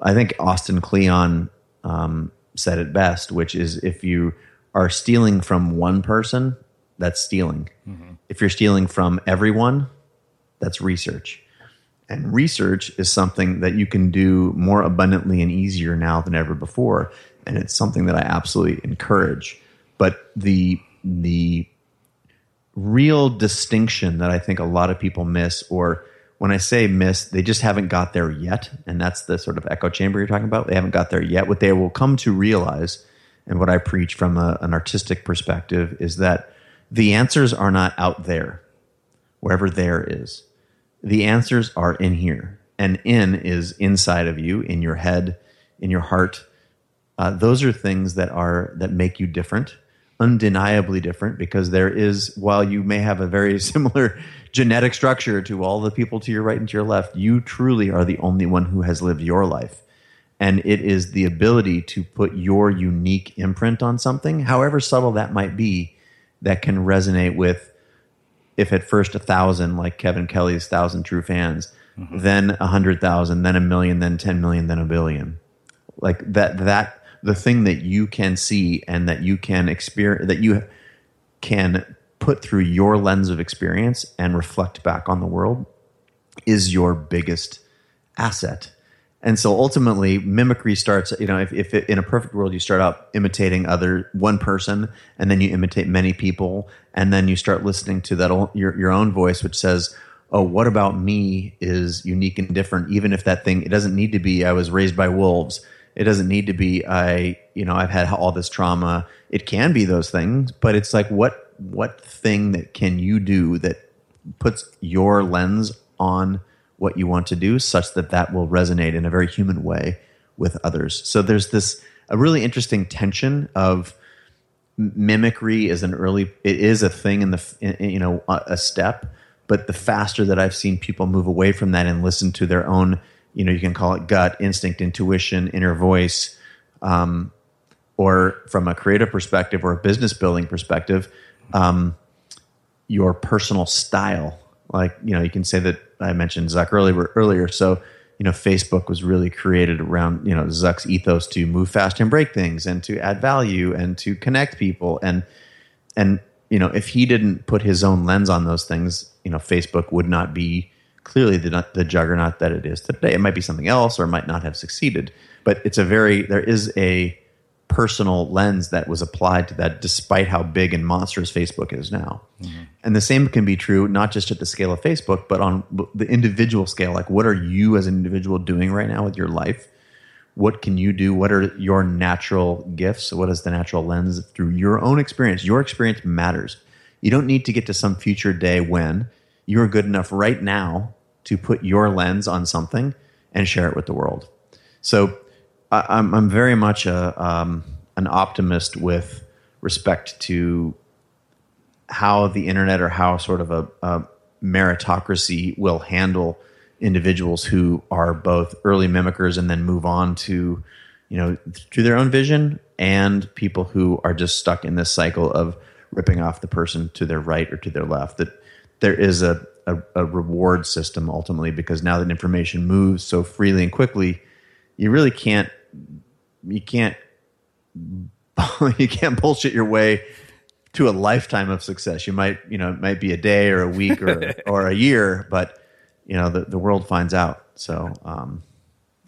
I think Austin Kleon um, said it best, which is if you are stealing from one person, that's stealing. Mm-hmm. If you're stealing from everyone, that's research. And research is something that you can do more abundantly and easier now than ever before. And it's something that I absolutely encourage. But the the real distinction that I think a lot of people miss, or when I say miss, they just haven't got there yet. And that's the sort of echo chamber you're talking about. They haven't got there yet. What they will come to realize and what I preach from a, an artistic perspective is that the answers are not out there, wherever there is. The answers are in here. And in is inside of you, in your head, in your heart. Uh, those are things that are that make you different, undeniably different, because there is, while you may have a very similar genetic structure to all the people to your right and to your left, you truly are the only one who has lived your life and it is the ability to put your unique imprint on something, however subtle that might be, that can resonate with, if at first a thousand, like Kevin Kelly's thousand true fans, mm-hmm. then a hundred thousand, then a million, then ten million, then a billion. Like that, that the thing that you can see and that you can experience, that you can put through your lens of experience and reflect back on the world is your biggest asset and so ultimately, mimicry starts. You know, if, if it, in a perfect world you start out imitating other one person, and then you imitate many people, and then you start listening to that your your own voice, which says, "Oh, what about me is unique and different." Even if that thing, it doesn't need to be. I was raised by wolves. It doesn't need to be. I, you know, I've had all this trauma. It can be those things, but it's like what what thing that can you do that puts your lens on what you want to do such that that will resonate in a very human way with others. So there's this a really interesting tension of mimicry is an early it is a thing in the in, you know a step but the faster that i've seen people move away from that and listen to their own you know you can call it gut instinct intuition inner voice um, or from a creative perspective or a business building perspective, um, your personal style. Like you know, you can say that I mentioned Zuck earlier. Earlier, so you know, Facebook was really created around you know Zuck's ethos to move fast and break things, and to add value, and to connect people, and and you know, if he didn't put his own lens on those things, you know, Facebook would not be clearly the, the juggernaut that it is today. It might be something else, or it might not have succeeded. But it's a very there is a personal lens that was applied to that, despite how big and monstrous Facebook is now. Mm-hmm. And the same can be true not just at the scale of Facebook, but on the individual scale. Like, what are you as an individual doing right now with your life? What can you do? What are your natural gifts? What is the natural lens through your own experience? Your experience matters. You don't need to get to some future day when you're good enough right now to put your lens on something and share it with the world. So I, I'm I'm very much a um, an optimist with respect to how the internet or how sort of a, a meritocracy will handle individuals who are both early mimickers and then move on to you know to their own vision and people who are just stuck in this cycle of ripping off the person to their right or to their left that there is a, a, a reward system ultimately because now that information moves so freely and quickly you really can't you can't you can't bullshit your way to a lifetime of success. You might, you know, it might be a day or a week or or a year, but you know, the, the world finds out. So um,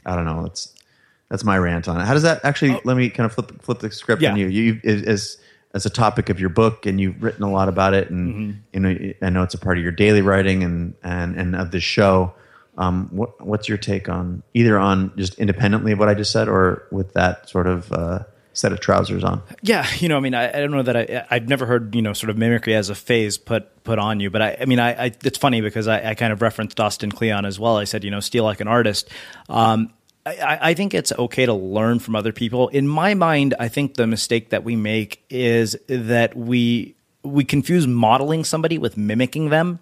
I don't know. That's that's my rant on it. How does that actually? Oh. Let me kind of flip flip the script yeah. on you. You as as a topic of your book, and you've written a lot about it, and mm-hmm. you know, I know it's a part of your daily writing and and and of this show. Um, what, what's your take on either on just independently of what I just said, or with that sort of uh, set of trousers on? Yeah, you know, I mean, I, I, don't know that I I've never heard you know sort of mimicry as a phase put put on you, but I, I mean, I, I it's funny because I, I, kind of referenced Austin Kleon as well. I said, you know, steal like an artist. Um, I, I, think it's okay to learn from other people. In my mind, I think the mistake that we make is that we we confuse modeling somebody with mimicking them.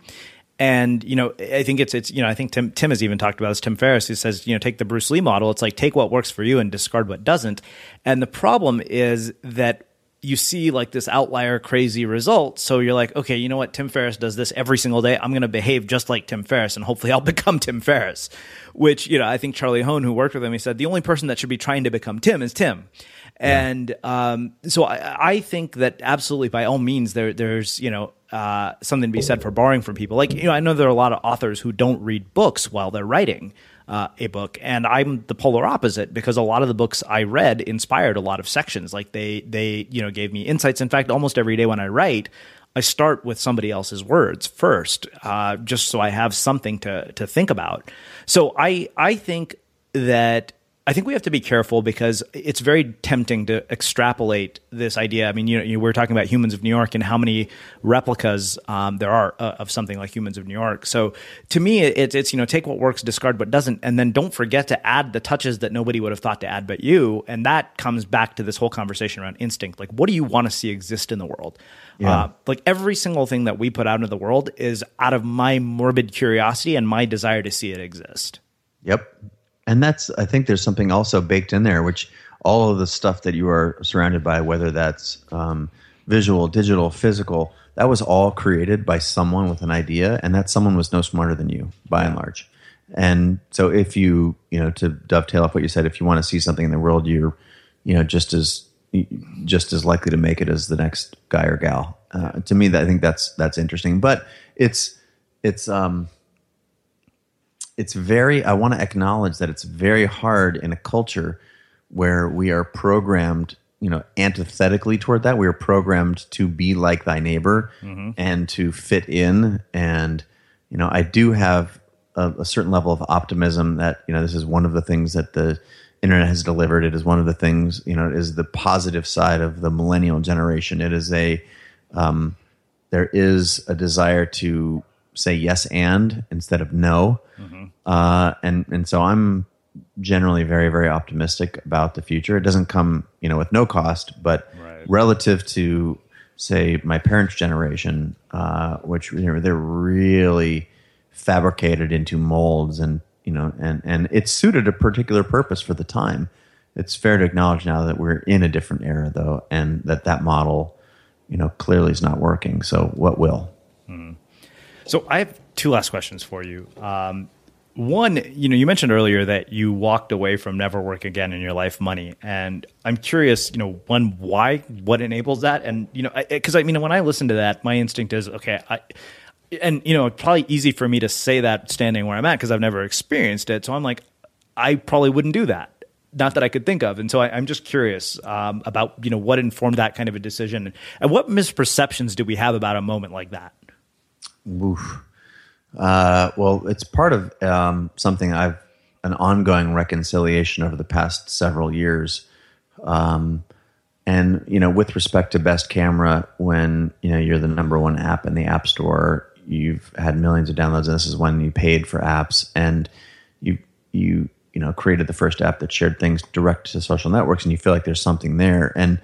And you know, I think it's it's you know, I think Tim Tim has even talked about this. Tim Ferriss who says, you know, take the Bruce Lee model. It's like take what works for you and discard what doesn't. And the problem is that you see like this outlier crazy result. So you're like, okay, you know what? Tim Ferriss does this every single day. I'm going to behave just like Tim Ferriss and hopefully I'll become Tim Ferriss. Which, you know, I think Charlie Hoehn, who worked with him, he said the only person that should be trying to become Tim is Tim. And um, so I, I, think that absolutely, by all means, there there's you know uh, something to be said for borrowing from people. Like you know, I know there are a lot of authors who don't read books while they're writing. Uh, a book, and I'm the polar opposite because a lot of the books I read inspired a lot of sections. Like they, they, you know, gave me insights. In fact, almost every day when I write, I start with somebody else's words first, uh, just so I have something to to think about. So I, I think that I think we have to be careful because it's very tempting to extrapolate this idea. I mean, you know, you, we're talking about Humans of New York and how many replicas um, there are uh, of something like Humans of New York. So to me, it, it's you know, take what works, discard what doesn't, and then don't forget to add the touches that nobody would have thought to add but you. And that comes back to this whole conversation around instinct. Like, what do you want to see exist in the world? Yeah. Uh, like every single thing that we put out into the world is out of my morbid curiosity and my desire to see it exist. Yep and that's I think there's something also baked in there, which all of the stuff that you are surrounded by, whether that's um, visual, digital, physical, that was all created by someone with an idea, and that someone was no smarter than you by and large. And so, if you you know to dovetail off what you said, if you want to see something in the world, you're you know just as just as likely to make it as the next guy or gal. Uh, to me, that I think that's that's interesting, but it's it's um it's very i want to acknowledge that it's very hard in a culture where we are programmed you know antithetically toward that. We are programmed to be like thy neighbor mm-hmm. and to fit in. And you know i do have a, a, certain level of optimism that you know this is one of the things that the internet has delivered. It is one of the things you know it is the positive side of the millennial generation. It is a um, there is a desire to say yes and instead of no. Mm-hmm. Uh, and and so I'm generally very very optimistic about the future. It doesn't come you know with no cost, but right. relative to say my parents' generation, uh, which you know, they're really fabricated into molds and you know and and it suited a particular purpose for the time. it's fair to acknowledge now that we're in a different era, though, and that that model, you know, clearly is not working. So, what will? So, I have two last questions for you. Um, one, you know, you mentioned earlier that you walked away from never work again in your life money, and I'm curious, you know, one, why, what enables that, and you know, because I, I, mean, when I listen to that, my instinct is, okay, I, and you know, it's probably easy for me to say that standing where I'm at because I've never experienced it, so I'm like, I probably wouldn't do that. Not that I could think of, and so I, am just curious um, about you know what informed that kind of a decision, and what misperceptions do we have about a moment like that? Uh, well, it's part of um, something I've an ongoing reconciliation over the past several years. Um, and you know, with respect to best camera, when you know you're the number one app in the App Store, you've had millions of downloads, and this is when you paid for apps, and you you you know created the first app that shared things direct to social networks, and you feel like there's something there, and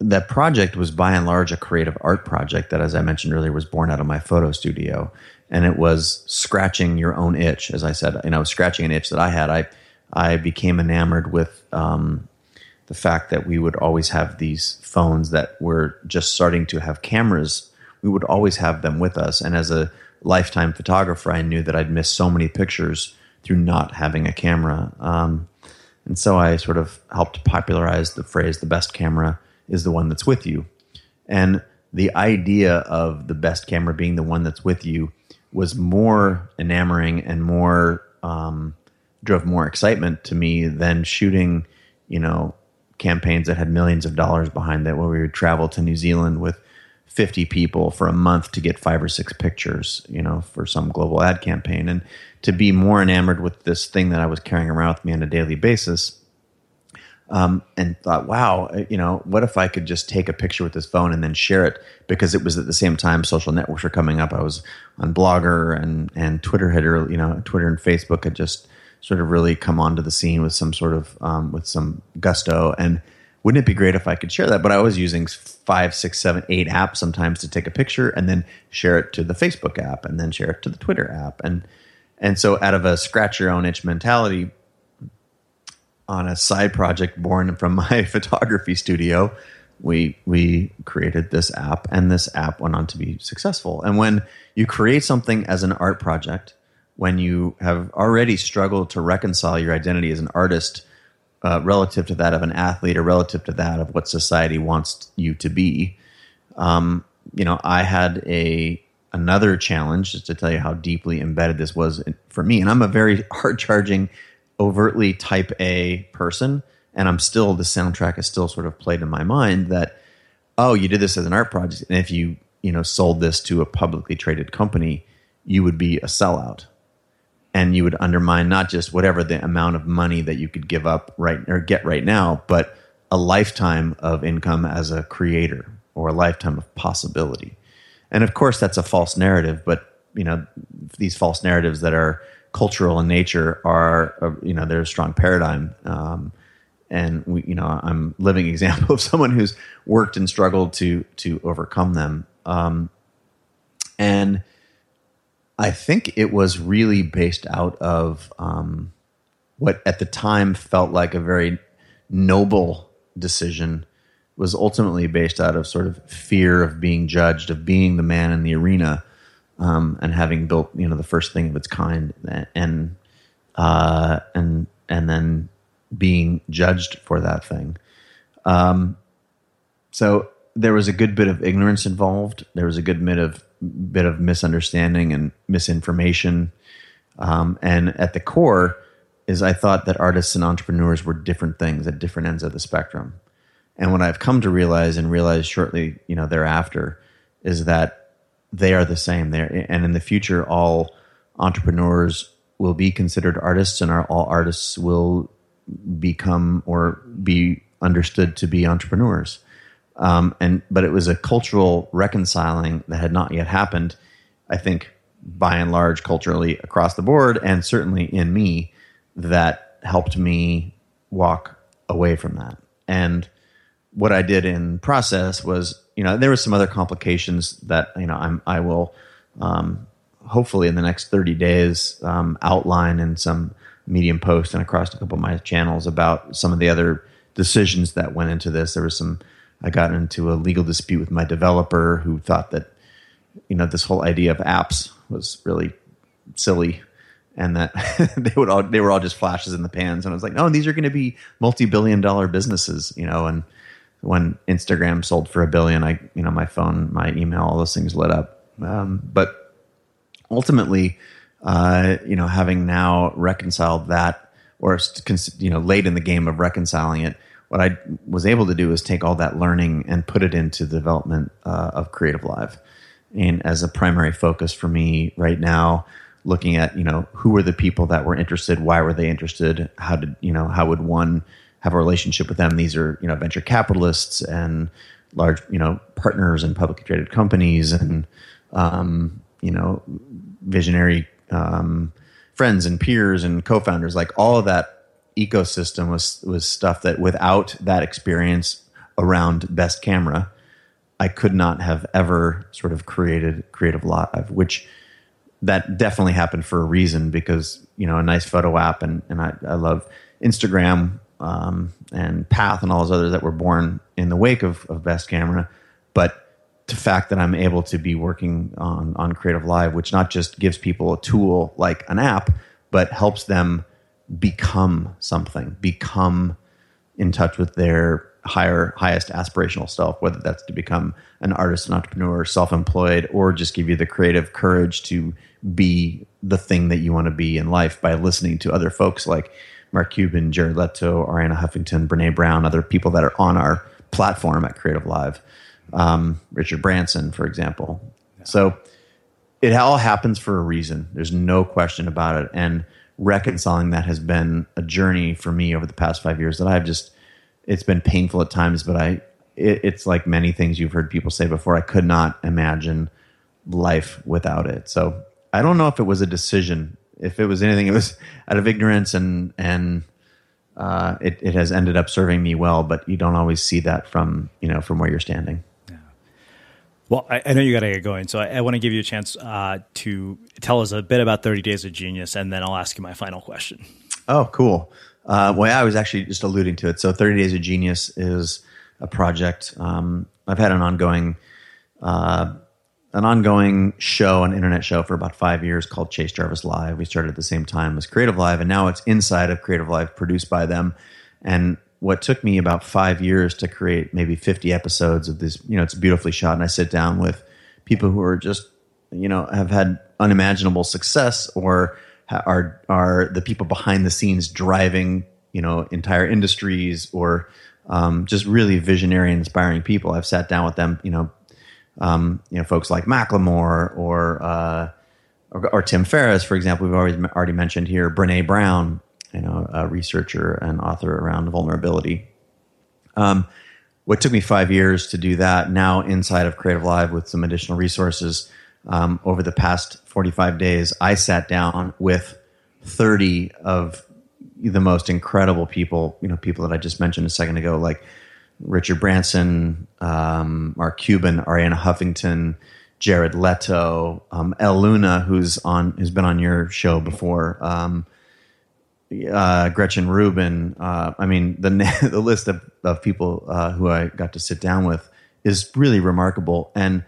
that project was by and large a creative art project that, as I mentioned earlier, was born out of my photo studio and it was scratching your own itch. As I said, And I was scratching an itch that I had. I I became enamored with um, the fact that we would always have these phones that were just starting to have cameras. We would always have them with us, and as a lifetime photographer, I knew that I'd miss so many pictures through not having a camera. Um, and so I sort of helped popularize the phrase "the best camera is the one that's with you," and the idea of the best camera being the one that's with you was more enamoring and more um, drove more excitement to me than shooting, you know, campaigns that had millions of dollars behind it, where we would travel to New Zealand with 50 people for a month to get five or six pictures, you know, for some global ad campaign. And to be more enamored with this thing that I was carrying around with me on a daily basis um, and thought, wow, uh, you know, what if I could just take a picture with this phone and then share it? Because it was at the same time social networks were coming up. I was on Blogger and and Twitter had, you know, Twitter and Facebook had just sort of really come onto the scene with some sort of um, with some gusto. And wouldn't it be great if I could share that? But I was using five, six, seven, eight apps sometimes to take a picture and then share it to the Facebook app and then share it to the Twitter app and and so out of a scratch your own itch mentality on a side project born from my photography studio, we we created this app, and this app went on to be successful. And when you create something as an art project, when you have already struggled to reconcile your identity as an artist uh, relative to that of an athlete or relative to that of what society wants you to be, um, you know, I had a another challenge just to tell you how deeply embedded this was for me. And I'm a very hard charging overtly type A person, and I'm still the soundtrack is still sort of played in my mind that oh, you did this as an art project, and if you you know sold this to a publicly traded company, you would be a sellout, and you would undermine not just whatever the amount of money that you could give up right or get right now, but a lifetime of income as a creator or a lifetime of possibility. And of course, that's a false narrative, but you know these false narratives that are cultural in nature are uh, you know they're a strong paradigm. Um, and we you know i'm living example of someone who's worked and struggled to to overcome them. Um, and i think it was really based out of um, what at the time felt like a very noble decision was ultimately based out of sort of fear of being judged of being the man in the arena um, and having built you know the first thing of its kind and uh, and and then being judged for that thing. Um, so there was a good bit of ignorance involved. There was a good bit of bit of misunderstanding and misinformation. Um, and at the core is I thought that artists and entrepreneurs were different things at different ends of the spectrum. And what I've come to realize and realize shortly, you know, thereafter is that they are the same. There and in the future all entrepreneurs will be considered artists and our, all artists will become or be understood to be entrepreneurs. Um, and but it was a cultural reconciling that had not yet happened i think by and large culturally across the board and certainly in me that helped me walk away from that. And what i did in process was you know, there were some other complications that you know I'm I will um, hopefully in the next 30 days um, outline in some Medium post and across a couple of my channels about some of the other decisions that went into this. There was some. I got into a legal dispute with my developer who thought that you know this whole idea of apps was really silly and that they would all they were all just flashes in the pans and I was like no these are going to be multi-billion dollar businesses you know and when Instagram sold for a billion I you know my phone my email all those things lit up. Um, but ultimately uh, you know having now reconciled that or you know late in the game of reconciling it what I was able to do is take all that learning and put it into the development uh, of Creative Live. And as a primary focus for me right now looking at you know who were the people that were interested why were they interested how did you know how would one have a relationship with them. These are you know venture capitalists and large you know partners and publicly traded companies and um, you know visionary um, friends and peers and co-founders. Like all of that ecosystem was was stuff that without that experience around best camera I could not have ever sort of created Creative Live, which that definitely happened for a reason because you know a nice photo app and and I, I love Instagram um, and Path and all those others that were born in the wake of, of Best Camera, but the fact that I'm able to be working on on Creative Live, which not just gives people a tool like an app, but helps them become something, become in touch with their higher highest aspirational self whether that's to become an artist an entrepreneur self-employed or just give you the creative courage to be the thing that you want to be in life by listening to other folks like mark cuban jared leto arianna huffington brene brown other people that are on our platform at creative live um, richard branson for example. Yeah. so it all happens for a reason. There's no question about it. And reconciling that has been a journey for me over the past five years that i've just it's been painful at times, but I it, it's like many things you've heard people say before. I could not imagine life without it. So I don't know if it was a decision. If it was anything, it was out of ignorance, and and uh, it it has ended up serving me well. But you don't always see that from you know from where you're standing. Yeah. Well, I, I, know you got to get going, so I, I want to give you a chance uh, to tell us a bit about 30 Days of Genius, and then I'll ask you my final question. Oh, cool. Uh, well, I was actually just alluding to it. So, 30 Days of Genius is a project. Um, I've had an ongoing, uh, an ongoing show, an internet show for about five years called Chase Jarvis Live. We started at the same time as Creative Live, and now it's inside of Creative Live, produced by them. And what took me about five years to create maybe 50 episodes of this, you know, it's beautifully shot, and I sit down with people who are just, you know, have had unimaginable success or are are the people behind the scenes driving you know entire industries or um, just really visionary and inspiring people. I've sat down with them, you know, um, you know, folks like Macklemore or, uh, or, or Tim Ferriss, for example. We've already already mentioned here Brene Brown, you know, a researcher and author around vulnerability. Um, what took me five years to do that, now inside of Creative Live with some additional resources, um, over the past 45 days, I sat down with 30 of the most incredible people, you know, people that I just mentioned a second ago, like Richard Branson, um, Mark Cuban, Arianna Huffington, Jared Leto, um, Elle Luna, who's on, who's been on your show before, um, uh, Gretchen Rubin. Uh, I mean, the the list of, of people uh, who I got to sit down with is really remarkable. And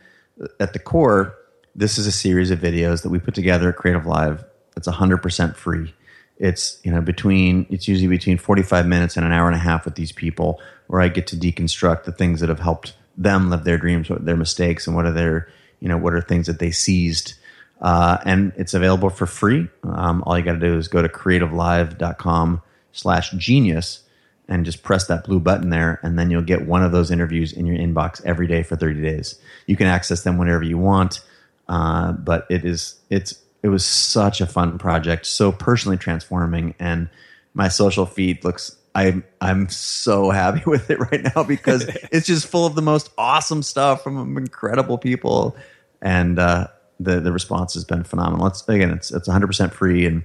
at the core, this is a series of videos that we put together at Creative Live. It's 100% free. It's you know between it's usually between 45 minutes and an hour and a half with these people where I get to deconstruct the things that have helped them live their dreams, what their mistakes, and what are their you know what are things that they seized. Uh, and it's available for free. Um, all you got to do is go to creativelive.com slash genius and just press that blue button there, and then you'll get one of those interviews in your inbox every day for 30 days. You can access them whenever you want. Uh, but it is it's it was such a fun project, so personally transforming, and my social feed looks. I'm I'm so happy with it right now because it's just full of the most awesome stuff from incredible people, and uh, the the response has been phenomenal. It's again, it's it's 100 percent free, and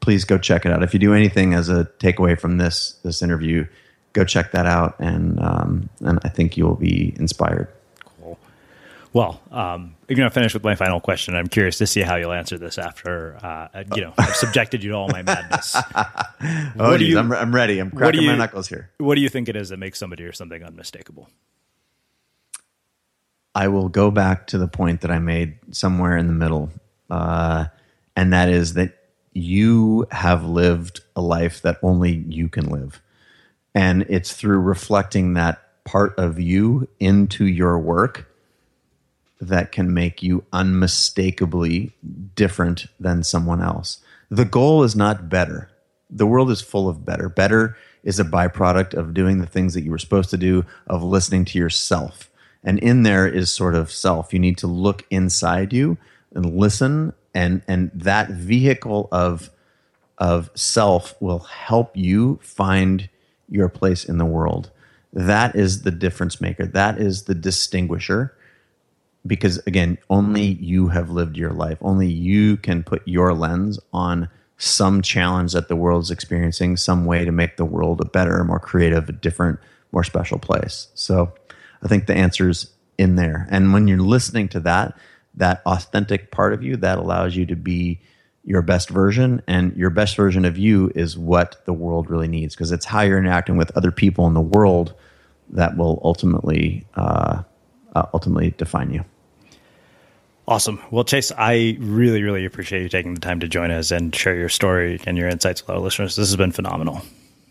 please go check it out. If you do anything as a takeaway from this this interview, go check that out, and um, and I think you will be inspired. Well, um, you're going to finish with my final question. I'm curious to see how you'll answer this after, uh, you know, I've subjected you to all my madness. oh, geez, you, I'm, I'm ready. I'm cracking you, my knuckles here. What do you think it is that makes somebody or something unmistakable? I will go back to the point that I made somewhere in the middle, uh, and that is that you have lived a life that only you can live. And it's through reflecting that part of you into your work that can make you unmistakably different than someone else. The goal is not better. The world is full of better. Better is a byproduct of doing the things that you were supposed to do, of listening to yourself. And in there is sort of self. You need to look inside you and listen and and that vehicle of of self will help you find your place in the world. That is the difference maker. That is the distinguisher because again, only you have lived your life. Only you can put your lens on some challenge that the world's experiencing, some way to make the world a better, more creative, a different, more special place. So I think the answer's in there. And when you're listening to that, that authentic part of you, that allows you to be your best version. And your best version of you is what the world really needs because it's how you're interacting with other people in the world that will ultimately uh, uh, ultimately define you. Awesome. Well, Chase, I really, really appreciate you taking the time to join us and share your story and your insights with our listeners. This has been phenomenal.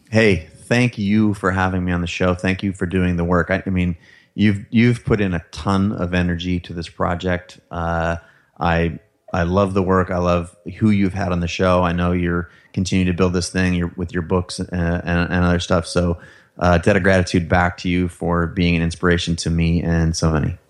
Hey, thank you for having me on the show. Thank you for doing the work. I, I mean, you've you've put in a ton of energy to this project. Uh, I I love the work. I love who you've had on the show. I know you're continuing to build this thing you're, with your books and, and, and other stuff. So, uh, debt of gratitude back to you for being an inspiration to me and so many.